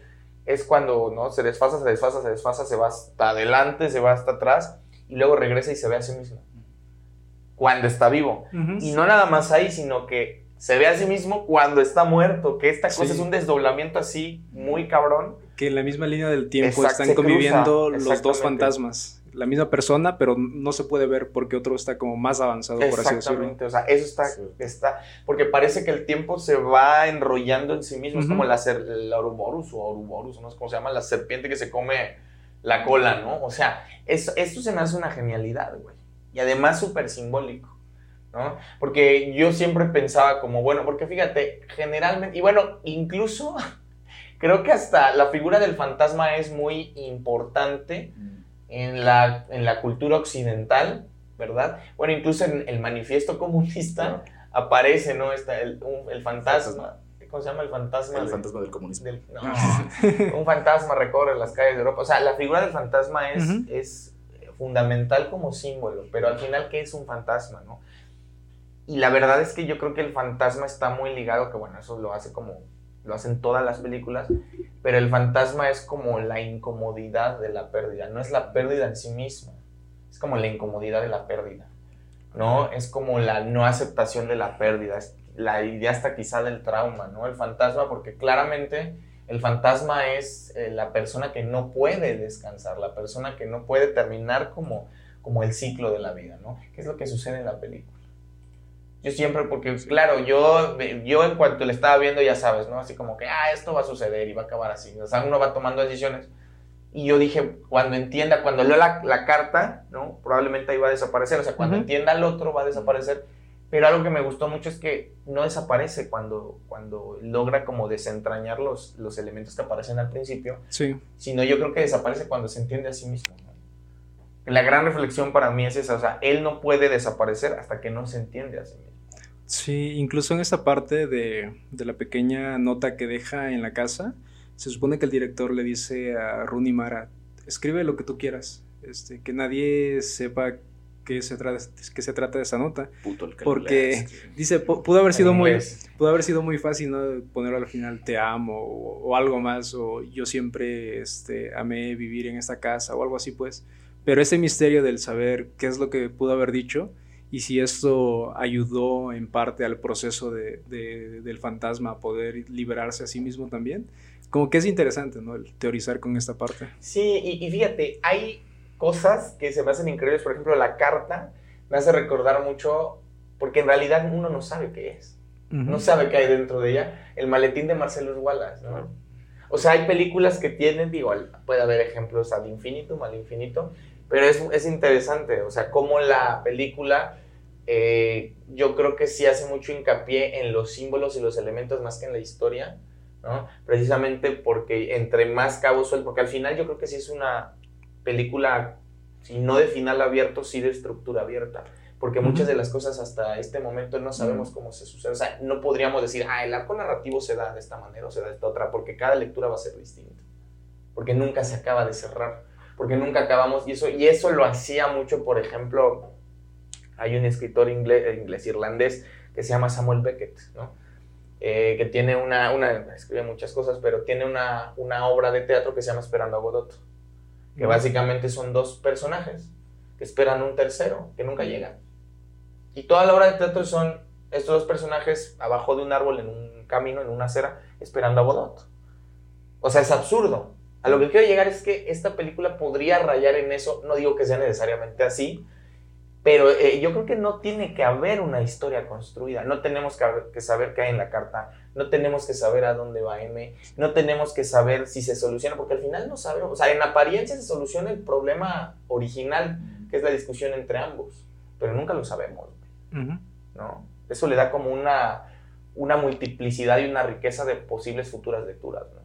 es cuando, ¿no? Se desfasa, se desfasa, se desfasa, se va hasta adelante, se va hasta atrás, y luego regresa y se ve a sí mismo. Cuando está vivo. Y no nada más ahí, sino que se ve a sí mismo cuando está muerto, que esta cosa Sí. es un desdoblamiento así muy cabrón. Que en la misma línea del tiempo están conviviendo cruza, los dos fantasmas. La misma persona, pero no se puede ver porque otro está como más avanzado, por así decirlo. Exactamente, o sea, eso está, Sí. está, porque parece que el tiempo se va enrollando en sí mismo, es Ujú. como la, ser, el Ouroboros o Ouroboros, no sé cómo se llama, la serpiente que se come la cola, ¿no? O sea, es- esto se me hace una genialidad, güey, y además súper simbólico, ¿no? Porque yo siempre pensaba como, bueno, porque fíjate, generalmente, y bueno, incluso creo que hasta la figura del fantasma es muy importante en la, en la cultura occidental, ¿verdad? Bueno, incluso en el manifiesto comunista aparece, ¿no? Está el, un- el fantasma. ¿Cómo se llama el fantasma? El del- fantasma del comunismo. del- no, un fantasma recorre las calles de Europa. O sea, la figura del fantasma es, es fundamental como símbolo, pero al final, ¿qué es un fantasma, no? Y la verdad es que yo creo que el fantasma está muy ligado, que bueno, eso lo hace como, lo hacen todas las películas, pero el fantasma es como la incomodidad de la pérdida, no es la pérdida en sí misma, es como la incomodidad de la pérdida, ¿no? Es como la no aceptación de la pérdida, es la idea hasta quizá del trauma, ¿no? El fantasma, porque claramente el fantasma es eh, la persona que no puede descansar, la persona que no puede terminar como, como el ciclo de la vida, ¿no? ¿Qué es lo que sucede en la película? Yo siempre, porque claro, yo, yo en cuanto le estaba viendo, ya sabes, ¿no? Así como que, ah, esto va a suceder y va a acabar así. O sea, uno va tomando decisiones. Y yo dije, cuando entienda, cuando leo la, la carta, ¿no? Probablemente ahí va a desaparecer. O sea, cuando entienda al otro va a desaparecer. Pero algo que me gustó mucho es que no desaparece cuando, cuando logra como desentrañar los, los elementos que aparecen al principio, Sí. sino yo creo que desaparece cuando se entiende a sí mismo. ¿no? La gran reflexión para mí es esa, o sea, él no puede desaparecer hasta que no se entiende a sí mismo. Sí, incluso en esta parte de, de la pequeña nota que deja en la casa, se supone que el director le dice a Rooney Mara, escribe lo que tú quieras, este, que nadie sepa que se, trata, que se trata de esa nota. Puto el que Porque-. Dice, "Pu- pudo haber sido muy, pudo haber sido muy fácil, ¿no? Ponerlo al final, te amo, o, o algo más, o yo siempre este, amé vivir en esta casa, o algo así, pues. Pero ese misterio del saber qué es lo que pudo haber dicho, y si esto ayudó en parte al proceso de, del fantasma a poder liberarse a sí mismo también. Como que es interesante, ¿no? El teorizar con esta parte. Sí, y, y fíjate, hay cosas que se me hacen increíbles. Por ejemplo, la carta me hace recordar mucho, porque en realidad uno no sabe qué es. No sabe qué hay dentro de ella. El maletín de Marcelo Wallace, ¿no? O sea, hay películas que tienen, digo, puede haber ejemplos al infinito, al infinito, pero es, es interesante, o sea, cómo la película, eh, yo creo que sí hace mucho hincapié en los símbolos y los elementos más que en la historia, ¿no? Precisamente porque entre más cabos sueltos, porque al final yo creo que sí es una película, si no de final abierto, sí de estructura abierta porque muchas de las cosas hasta este momento no sabemos cómo se sucede. O sea, no podríamos decir, ah, el arco narrativo se da de esta manera o se da de esta otra, porque cada lectura va a ser distinta. Porque nunca se acaba de cerrar, porque nunca acabamos, y eso, y eso lo hacía mucho, por ejemplo, hay un escritor inglés, inglés irlandés que se llama Samuel Beckett, ¿no? Eh, que tiene una, una, escribe muchas cosas, pero tiene una, una obra de teatro que se llama Esperando a Godot, que básicamente son dos personajes que esperan un tercero, que nunca llega. Y toda la obra de teatro son estos dos personajes abajo de un árbol, en un camino, en una acera, esperando a Godot. O sea, es absurdo. A lo que quiero llegar es que esta película podría rayar en eso, no digo que sea necesariamente así, pero eh, yo creo que no tiene que haber una historia construida, no tenemos que, que, saber qué hay en la carta, no tenemos que saber a dónde va M, no tenemos que saber si se soluciona, porque al final no sabemos, o sea, en apariencia se soluciona el problema original, que es la discusión entre ambos, pero nunca lo sabemos. ¿no? Eso le da como una, una multiplicidad y una riqueza de posibles futuras lecturas, ¿no?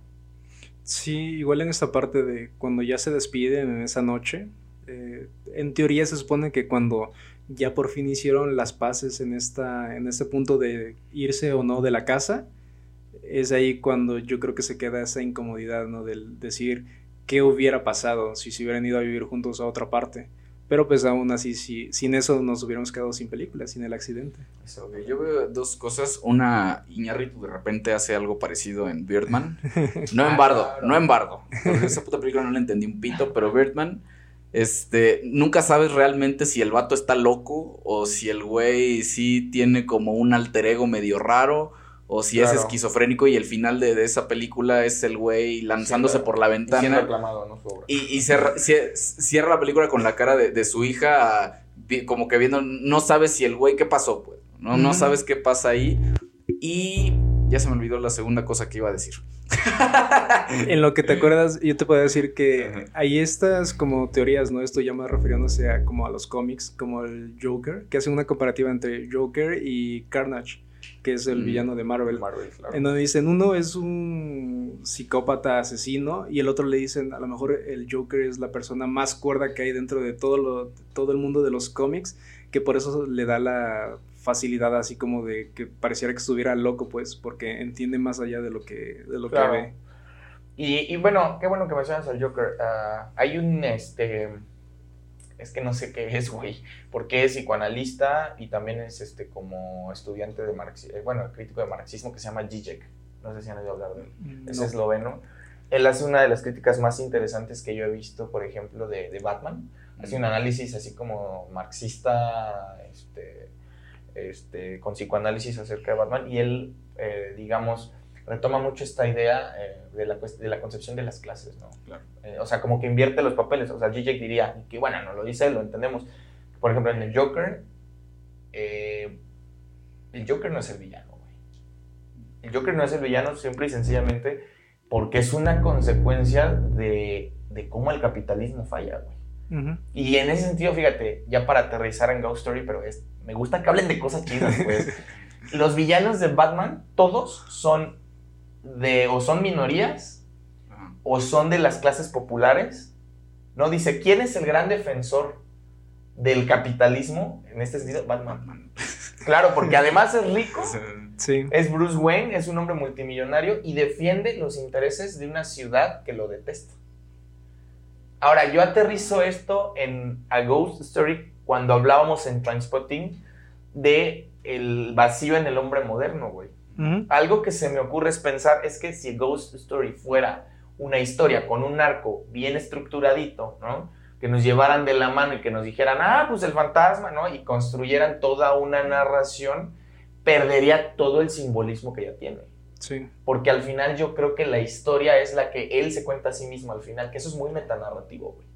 Sí, igual en esta parte de cuando ya se despiden en esa noche, eh, en teoría se supone que cuando ya por fin hicieron las paces en, esta, en este punto de irse o no de la casa, es ahí cuando yo creo que se queda esa incomodidad, ¿no? Del decir qué hubiera pasado si se hubieran ido a vivir juntos a otra parte. Pero pues aún así, si, sin eso nos hubiéramos quedado sin película, sin el accidente. yo veo dos cosas. Una, Iñárritu de repente hace algo parecido en Birdman. No en Bardo, no en Bardo. esa puta película no la entendí un pito, pero Birdman, este, nunca sabes realmente si el vato está loco o si el güey sí tiene como un alter ego medio raro o si es esquizofrénico y el final de, esa película es el güey lanzándose por la ventana. Y, y cierra, la película con la cara de, su hija, como que viendo, no sabes si el güey, ¿qué pasó? Pues? No, no sabes qué pasa ahí. Y ya se me olvidó la segunda cosa que iba a decir. en lo que te acuerdas, yo te puedo decir que hay estas como teorías, ¿no? Esto ya más refiriéndose a como a los cómics, como el Joker, que hace una comparativa entre Joker y Carnage que es el mm. villano de Marvel. En donde dicen, uno es un psicópata asesino y el otro le dicen, a lo mejor el Joker es la persona más cuerda que hay dentro de todo, lo, todo el mundo de los cómics, que por eso le da la facilidad así como de que pareciera que estuviera loco, pues, porque entiende más allá de lo que, de lo que ve. Y, y, bueno, qué bueno que mencionas al Joker. Ah, hay un, este, es que no sé qué es, güey, porque es psicoanalista y también es este como estudiante de marxismo, eh, bueno, crítico de marxismo que se llama Zizek, no sé si han oído hablar de él, mm, es esloveno. Él hace una de las críticas más interesantes que yo he visto, por ejemplo, de, de Batman. Hace un mm. análisis así como marxista, este, este, con psicoanálisis acerca de Batman y él, eh, digamos, retoma mucho esta idea eh, de, la, de, la, concepción de las clases, ¿no? Claro. Eh, o sea, como que invierte los papeles. O sea, Zizek diría, que bueno, no lo dice lo entendemos. Por ejemplo, en el Joker, el Joker no es el villano, güey. El Joker no es el villano simple y sencillamente porque es una consecuencia de, de cómo el capitalismo falla, güey. Y en ese sentido, fíjate, ya para aterrizar en Ghost Story, pero es, me gusta que hablen de cosas chidas, pues. Los villanos de Batman, todos son de o son minorías o son de las clases populares. ¿No? Dice, ¿quién es el gran defensor del capitalismo? En este sentido, Batman. Claro, porque además es rico. Sí. Es Bruce Wayne, es un hombre multimillonario y defiende los intereses de una ciudad que lo detesta. Ahora, yo aterrizo esto en A Ghost Story cuando hablábamos en Transpotting de el vacío en el hombre moderno, güey. Algo que se me ocurre es pensar es que si Ghost Story fuera una historia con un arco bien estructuradito, ¿no? que nos llevaran de la mano y que nos dijeran, ah, pues el fantasma, ¿no? Y construyeran toda una narración, perdería todo el simbolismo que ya tiene. Sí. Porque al final yo creo que la historia es la que él se cuenta a sí mismo al final, que eso es muy metanarrativo, güey.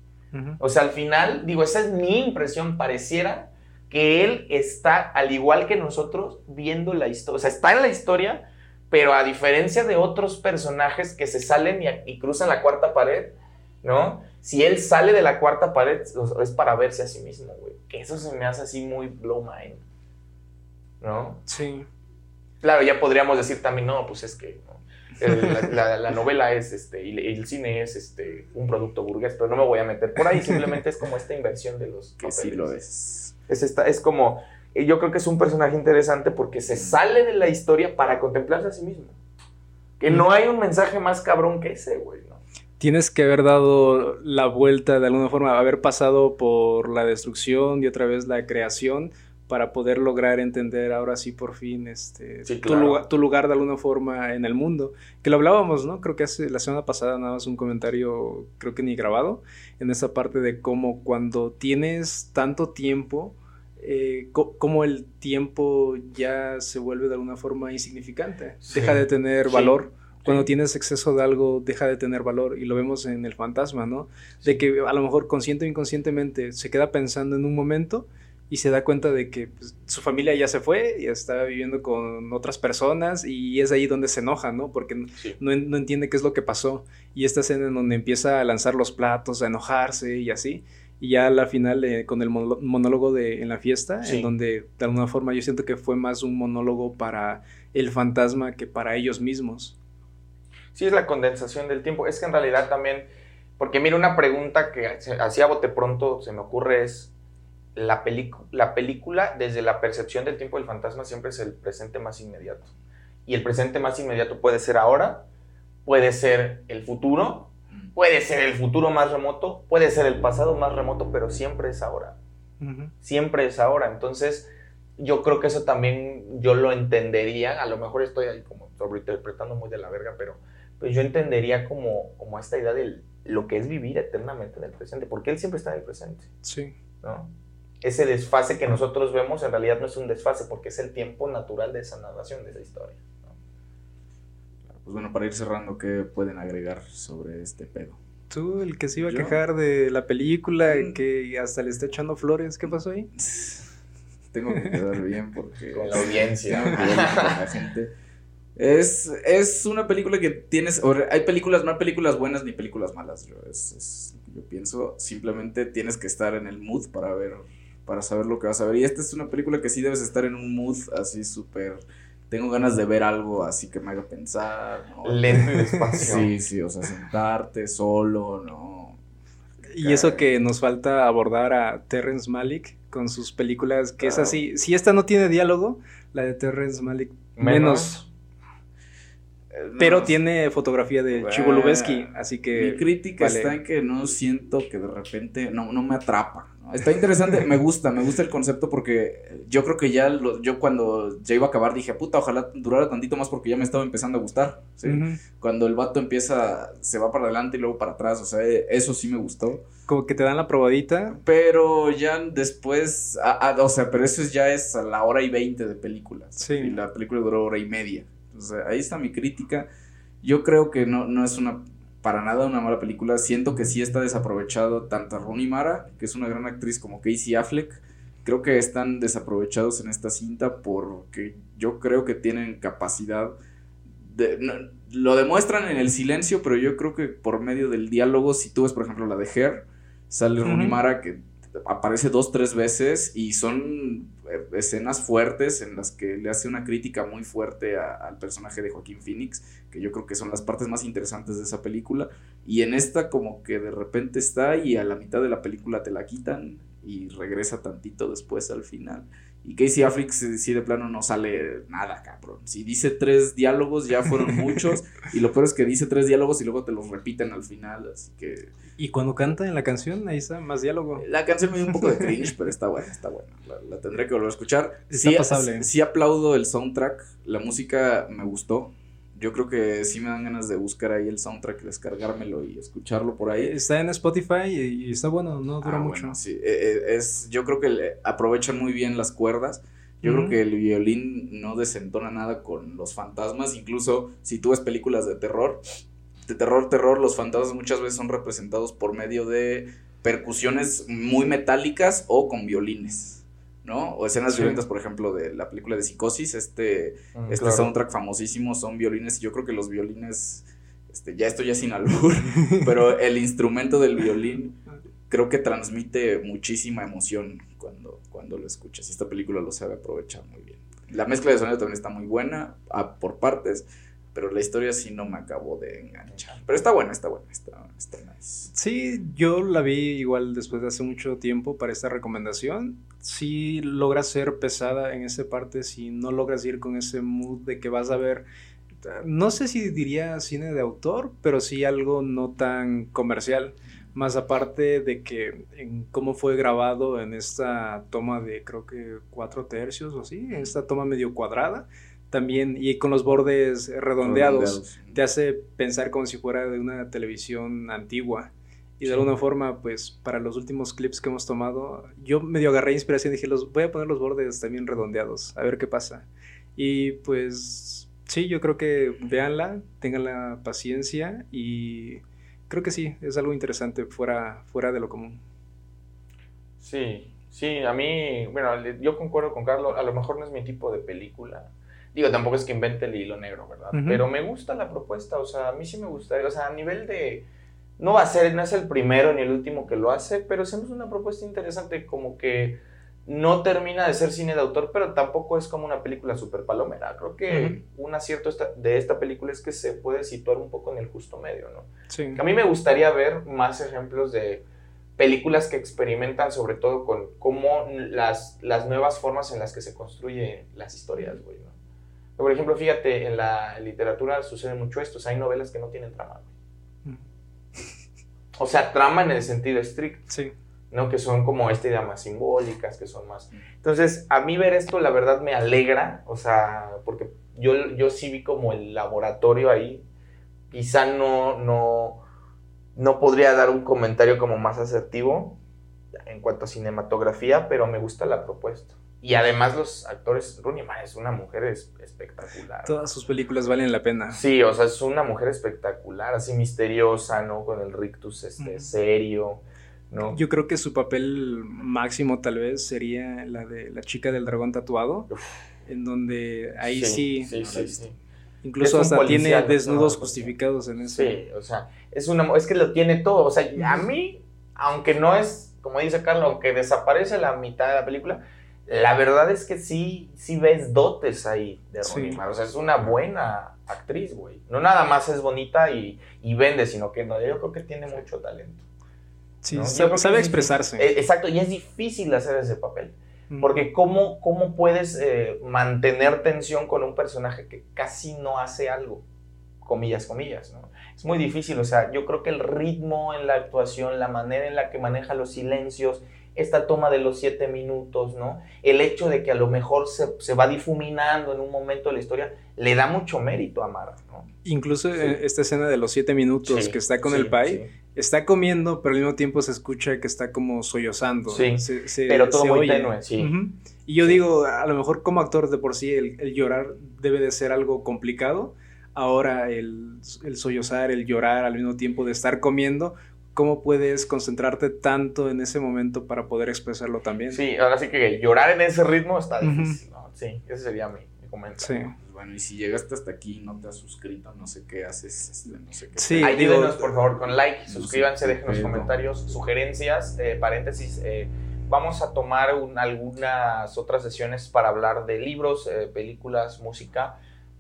O sea, al final, digo, esa es mi impresión, pareciera que él está, al igual que nosotros, viendo la historia. O sea, está en la historia, pero a diferencia de otros personajes que se salen y, cruzan la cuarta pared, ¿no? Si él sale de la cuarta pared, es para verse a sí mismo, güey. Que eso se me hace así muy blow mind, ¿no? Sí. Claro, ya podríamos decir también, no, pues es que la, novela es, este, y el cine es este, un producto burgués, pero no me voy a meter por ahí, simplemente es como esta inversión de los... Que sí lo es. Es, esta, es como, yo creo que es un personaje interesante porque se sale de la historia para contemplarse a sí mismo. Que no hay un mensaje más cabrón que ese, güey, ¿no? Tienes que haber dado la vuelta de alguna forma, haber pasado por la destrucción y otra vez la creación para poder lograr entender ahora sí por fin este tu, lugar, tu, lugar, de alguna forma en el mundo. Que lo hablábamos, ¿no? Creo que hace la semana pasada nada más un comentario, creo que ni grabado, en esa parte de cómo cuando tienes tanto tiempo, eh, cómo el tiempo ya se vuelve de alguna forma insignificante, deja de tener valor. Cuando tienes exceso de algo, deja de tener valor. Y lo vemos en el fantasma, ¿no? De que a lo mejor consciente o inconscientemente se queda pensando en un momento y se da cuenta de que pues, su familia ya se fue y está viviendo con otras personas y es ahí donde se enoja, ¿no? Porque no, entiende qué es lo que pasó. Y esta escena en donde empieza a lanzar los platos, a enojarse y así. Y ya a la final eh, con el monólogo de en la fiesta, en donde de alguna forma yo siento que fue más un monólogo para el fantasma que para ellos mismos. Sí, es la condensación del tiempo. Es que en realidad también, porque mira, una pregunta que hacía bote pronto se me ocurre es, la, la película, desde la percepción del tiempo del fantasma, siempre es el presente más inmediato. Y el presente más inmediato puede ser ahora, puede ser el futuro, puede ser el futuro más remoto, puede ser el pasado más remoto, pero siempre es ahora. Siempre es ahora. Entonces, yo creo que eso también yo lo entendería, a lo mejor estoy ahí como sobreinterpretando muy de la verga, pero pues yo entendería como, como esta idea de lo que es vivir eternamente en el presente, porque él siempre está en el presente. Sí. ¿no? Ese desfase que nosotros vemos en realidad no es un desfase porque es el tiempo natural de esa narración, de esa historia. Pues bueno, para ir cerrando, ¿qué pueden agregar sobre este pedo? Tú, el que se iba a quejar de la película, y mm. que hasta le está echando flores, ¿qué pasó ahí? Tengo que quedar bien porque... Con la audiencia. la gente. Es, es una película que tienes... Hay películas, no hay películas buenas ni películas malas. Yo, yo pienso, simplemente tienes que estar en el mood para ver para saber lo que vas a ver. Y esta es una película que sí debes estar en un mood así súper... Tengo ganas de ver algo así que me haga pensar. ¿no? Lento y despacio. Sí, sí, o sea, sentarte solo, ¿no? Y eso que nos falta abordar a Terrence Malick con sus películas, que es así. Si esta no tiene diálogo, la de Terrence Malick menos. Pero tiene fotografía de Chivo Lubeski, así que. Mi crítica está en que no siento que de repente no, no me atrapa. Está interesante, me gusta, me gusta el concepto porque yo creo que ya yo cuando ya iba a acabar dije, puta, ojalá durara tantito más porque ya me estaba empezando a gustar. Cuando el vato empieza, se va para adelante y luego para atrás, o sea, eso sí me gustó. Como que te dan la probadita. Pero ya después, o sea, pero eso ya es a la hora y veinte de películas. Sí. Y la película duró hora y media. O sea, ahí está mi crítica. Yo creo que no, no es una para nada una mala película. Siento que sí está desaprovechado tanto Rooney Mara, que es una gran actriz, como Casey Affleck. Creo que están desaprovechados en esta cinta porque yo creo que tienen capacidad de, lo demuestran en el silencio, pero yo creo que por medio del diálogo, si tú ves, por ejemplo, la de Her, sale Rooney Mara que aparece dos, tres veces y son eh, escenas fuertes en las que le hace una crítica muy fuerte al personaje de Joaquín Phoenix, que yo creo que son las partes más interesantes de esa película. Y en esta como que de repente está y a la mitad de la película te la quitan y regresa tantito después al final. Y Casey Affleck si de plano no sale nada, cabrón. Si dice tres diálogos ya fueron muchos y lo peor es que dice tres diálogos y luego te los repiten al final, así que... Y cuando canta en la canción, ahí está, más diálogo. La canción me dio un poco de cringe, pero está buena, está buena. La, tendré que volver a escuchar. Está sí, pasable. Sí aplaudo el soundtrack, la música me gustó. Yo creo que sí me dan ganas de buscar ahí el soundtrack, descargármelo y escucharlo por ahí. Está en Spotify y, está bueno, no dura Ah, mucho. bueno, sí. Eh, eh, es, yo creo que aprovechan muy bien las cuerdas. Yo creo que el violín no desentona nada con los fantasmas. Incluso si tú ves películas de terror, de terror, terror, los fantasmas muchas veces son representados por medio de percusiones muy metálicas o con violines, ¿no? O escenas Sí. violentas, por ejemplo, de la película de Psicosis, este, Mm, este claro. soundtrack famosísimo son violines y yo creo que los violines, este, ya esto ya sin albur, pero el instrumento del violín creo que transmite muchísima emoción cuando, cuando lo escuchas y esta película lo sabe aprovechar muy bien. La mezcla de sonido también está muy buena a- por partes, pero la historia sí no me acabó de enganchar. Pero está buena, está buena, está, está nice. Sí, yo la vi igual después de hace mucho tiempo para esta recomendación. Sí logra ser pesada en esa parte, si no logras ir con ese mood de que vas a ver, no sé si diría cine de autor, pero sí algo no tan comercial. Más aparte de que en cómo fue grabado en esta toma de creo que cuatro tercios o así, en esta toma medio cuadrada, también y con los bordes redondeados te hace pensar como si fuera de una televisión antigua. Y de Sí. alguna forma, pues para los últimos clips que hemos tomado, yo medio agarré inspiración y dije, los, voy a poner los bordes también redondeados, a ver qué pasa. Y pues sí, yo creo que véanla, tengan la paciencia y creo que sí, es algo interesante fuera, fuera de lo común. Sí, sí, a mí, bueno, yo concuerdo con Carlos, a lo mejor no es mi tipo de película. Digo, tampoco es que invente el hilo negro, ¿verdad? Pero me gusta la propuesta, o sea, a mí sí me gustaría, o sea, a nivel de... No va a ser, no es el primero ni el último que lo hace, pero es una propuesta interesante, como que no termina de ser cine de autor, pero tampoco es como una película super palomera. Creo que un acierto de esta película es que se puede situar un poco en el justo medio, ¿no? Sí. Que a mí me gustaría ver más ejemplos de películas que experimentan sobre todo con cómo las, las nuevas formas en las que se construyen las historias, güey, ¿no? Por ejemplo, fíjate, en la literatura sucede mucho esto, o sea, hay novelas que no tienen trama, güey. Ujú. O sea, trama en el sentido estricto, Sí. ¿no? Que son como esta idea más simbólicas, que son más... Entonces, a mí ver esto, la verdad, me alegra, o sea, porque yo, yo sí vi como el laboratorio ahí, quizá no, no, no podría dar un comentario como más asertivo en cuanto a cinematografía, pero me gusta la propuesta. Y además los actores, Rooney Mara es una mujer es- espectacular. Todas sus películas valen la pena. Sí, o sea, es una mujer espectacular, así misteriosa, ¿no? Con el rictus este, serio, ¿no? Yo creo que su papel máximo tal vez sería la de la chica del dragón tatuado, en donde ahí sí, Sí, sí, sí. incluso hasta tiene desnudos ¿no? justificados en ese. Sí, o sea, es una es que lo tiene todo, o sea, a mí aunque no es como dice Carlos, aunque desaparece la mitad de la película, la verdad es que sí sí ves dotes ahí de Sí. Rooney Mara, o sea, es una buena actriz, güey. No nada más es bonita y, y vende, sino que no, yo creo que tiene mucho talento. Sí, sabe, expresarse. eh, exacto, y es difícil hacer ese papel. Mm. Porque ¿cómo, cómo puedes eh, mantener tensión con un personaje que casi no hace algo? Comillas, comillas, ¿no? Es muy difícil, o sea, yo creo que el ritmo en la actuación, la manera en la que maneja los silencios, esta toma de los siete minutos, ¿no? El hecho de que a lo mejor se, se va difuminando en un momento de la historia, le da mucho mérito a Mara, ¿no? Incluso Sí. eh, esta escena de los siete minutos Sí, que está con sí, el pai, sí. está comiendo, pero al mismo tiempo se escucha que está como sollozando. Sí, Se- se- pero todo se muy oye. tenue, sí. Ujú. Y yo digo, a lo mejor como actor de por sí, el, el llorar debe de ser algo complicado. Ahora el, el sollozar, el llorar al mismo tiempo de estar comiendo, ¿cómo puedes concentrarte tanto en ese momento para poder expresarlo también? Sí, ahora sí que llorar en ese ritmo está difícil, ¿no? Sí, ese sería mi, mi comentario. Sí. Pues bueno, y si llegaste hasta aquí y no te has suscrito, no sé qué haces, este, no sé qué. Sí, Ayúdenos digo- por favor con like, No sé suscríbanse, déjenos pedo. comentarios, sugerencias, eh, paréntesis. eh, vamos a tomar un- algunas otras sesiones para hablar de libros, eh, películas, música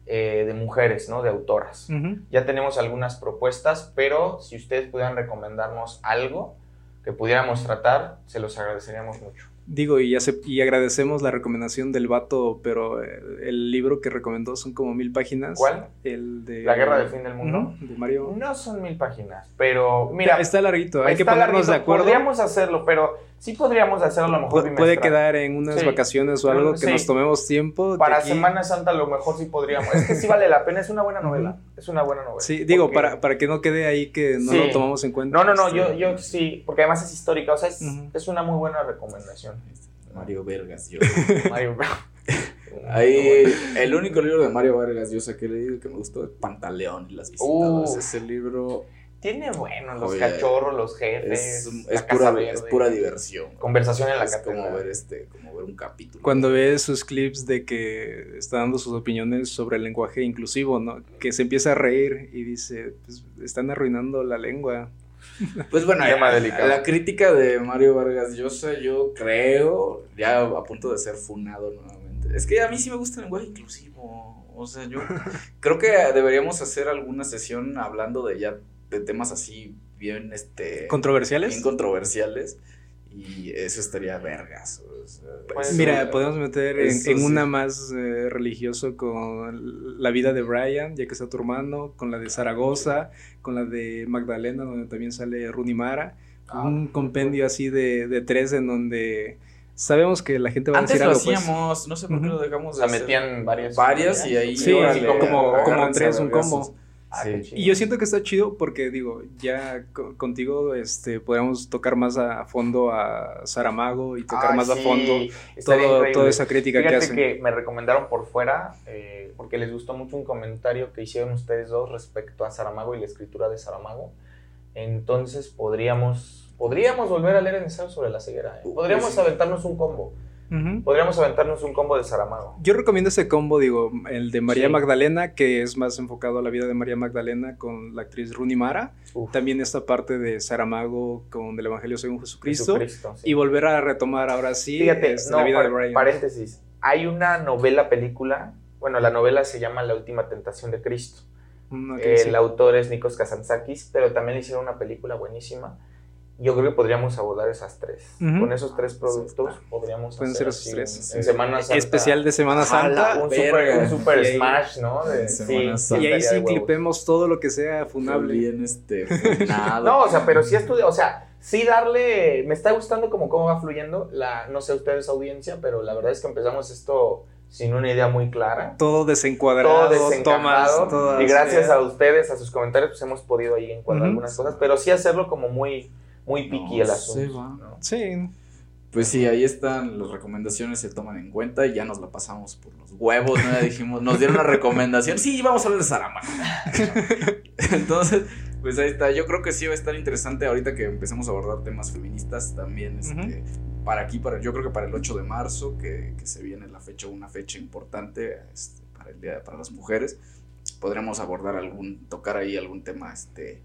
eh, de mujeres, ¿no? De autoras. Ujú. Ya tenemos algunas propuestas, pero si ustedes pudieran recomendarnos algo que pudiéramos tratar, se los agradeceríamos mucho. Digo, y, y agradecemos la recomendación del vato, pero eh, el libro que recomendó son como mil páginas. ¿Cuál? El de... La Guerra del Fin del Mundo. de Mario. No son mil páginas, pero mira... Está larguito, hay que ponernos de acuerdo. Podríamos hacerlo, pero sí podríamos hacerlo a lo mejor Puede quedar en unas vacaciones o algo que nos tomemos tiempo. Para Semana Santa a lo mejor sí podríamos. Es que sí vale la pena, es una buena novela. Es una buena novela. Sí, digo, para, para que no quede ahí que no lo tomamos en cuenta. No, no, no, yo, este, yo sí, porque además es histórica, o sea, es, es una muy buena recomendación. Mario Vergas, yo. Mario Ahí, el único libro de Mario Vargas yo sé que he leído que me gustó es Pantaleón y las visitadoras. Ese libro tiene bueno, los cachorros, los jefes. Es, pura, es pura diversión. Conversación en la es como ver este, como ver un capítulo. Cuando ves sus clips de que está dando sus opiniones sobre el lenguaje inclusivo, ¿no? Que se empieza a reír y dice, pues están arruinando la lengua. Pues bueno, la, crítica de Mario Vargas Llosa, yo creo, ya a punto de ser funado nuevamente. Es que a mí sí me gusta el lenguaje inclusivo. O sea, yo creo que deberíamos hacer alguna sesión hablando de ya de temas así bien este controversiales bien controversiales y eso estaría vergas pues, mira podemos meter en, una más eh, religioso con la vida de Brian ya que está tu hermano con la de Zaragoza con la de Magdalena donde también sale Runimara ah, un compendio así de, de tres en donde sabemos que la gente va a decir algo. Antes lo pues. hacíamos, no sé por qué lo dejamos. De metían varias. Varias y ahí. Sí, como, como, tres, un combo. Ah, y yo siento que está chido porque, digo, ya contigo este, podríamos tocar más a fondo a Saramago y tocar más a fondo todo, toda esa crítica que hacen. que me recomendaron por fuera eh, porque les gustó mucho un comentario que hicieron ustedes dos respecto a Saramago y la escritura de Saramago. Entonces podríamos, podríamos volver a leer en sobre la ceguera. ¿eh? Podríamos pues aventarnos un combo. Podríamos aventarnos un combo de Saramago. Yo recomiendo ese combo, digo, el de María Magdalena, que es más enfocado a la vida de María Magdalena con la actriz Rooney Mara. También esta parte de Saramago con el Evangelio según Jesucristo. Y volver a retomar ahora sí Fíjate, la vida de Brian. Paréntesis. Hay una novela película, bueno, la novela se llama La última tentación de Cristo. Mm, el autor es Nikos Kazantzakis, pero también hicieron una película buenísima yo creo que podríamos abordar esas tres. Con esos tres productos podríamos Pueden ser esos tres. En Semana Santa. Especial de Semana Santa. un, super, un super smash, ¿no? De, sí, y ahí sí clipemos todo lo que sea funable. Bien este, no, o sea, pero sí estudia, o sea, sí darle, me está gustando como cómo va fluyendo, la, no sé ustedes audiencia, pero la verdad es que empezamos esto sin una idea muy clara. Todo desencuadrado, todo desencajado. y gracias a ustedes, a sus comentarios, pues hemos podido ahí encuadrar algunas cosas, pero sí hacerlo como muy muy piqui el asunto. Sí. Pues sí, ahí están las recomendaciones, se toman en cuenta y ya nos la pasamos por los huevos, ¿no? dijimos, nos dieron una recomendación, sí, vamos a hablar de Saramago. Entonces, pues ahí está, yo creo que sí va a estar interesante ahorita que empecemos a abordar temas feministas también, este, para aquí, para, yo creo que para el 8 de marzo, que, que se viene la fecha, una fecha importante este, para el Día para las Mujeres, podremos abordar algún, tocar ahí algún tema, este,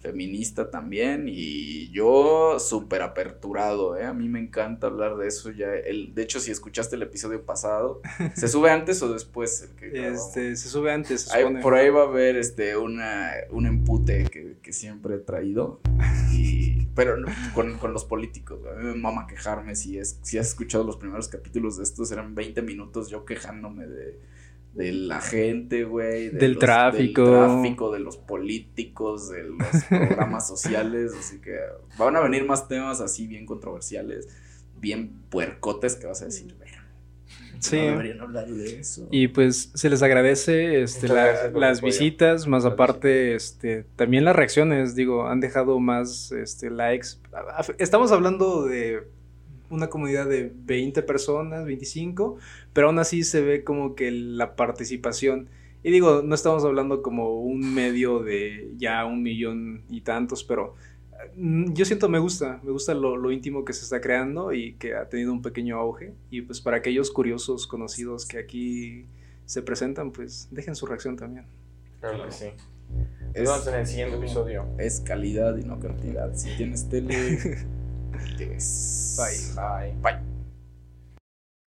feminista también y yo súper aperturado, ¿eh? A mí me encanta hablar de eso ya. El, de hecho, si escuchaste el episodio pasado, ¿se sube antes o después? este, se sube antes. por ahí va a haber este, una, un empute que, que siempre he traído, y, pero con, con, los políticos. A mí me mama quejarme si, es, si has escuchado los primeros capítulos de estos, eran 20 minutos yo quejándome de de la gente, güey. del tráfico. Del tráfico, de los políticos, de los programas sociales. Así que van a venir más temas así bien controversiales, bien puercotes que vas a decir, güey. Sí. deberían hablar de eso. Y pues se les agradece este, las visitas, más aparte, este, también las reacciones, digo, han dejado más este, likes. Estamos hablando de una comunidad de 20 personas, 25, pero aún así se ve como que la participación. Y digo, no estamos hablando como un medio de ya un millón y tantos, pero mm, yo siento me gusta, me gusta lo, íntimo que se está creando y que ha tenido un pequeño auge. Y pues para aquellos curiosos, conocidos que aquí se presentan, pues dejen su reacción también. Claro que sí. Nos vemos en el siguiente episodio. Es calidad y no cantidad. Si tienes tele... です。バイバイ。バイ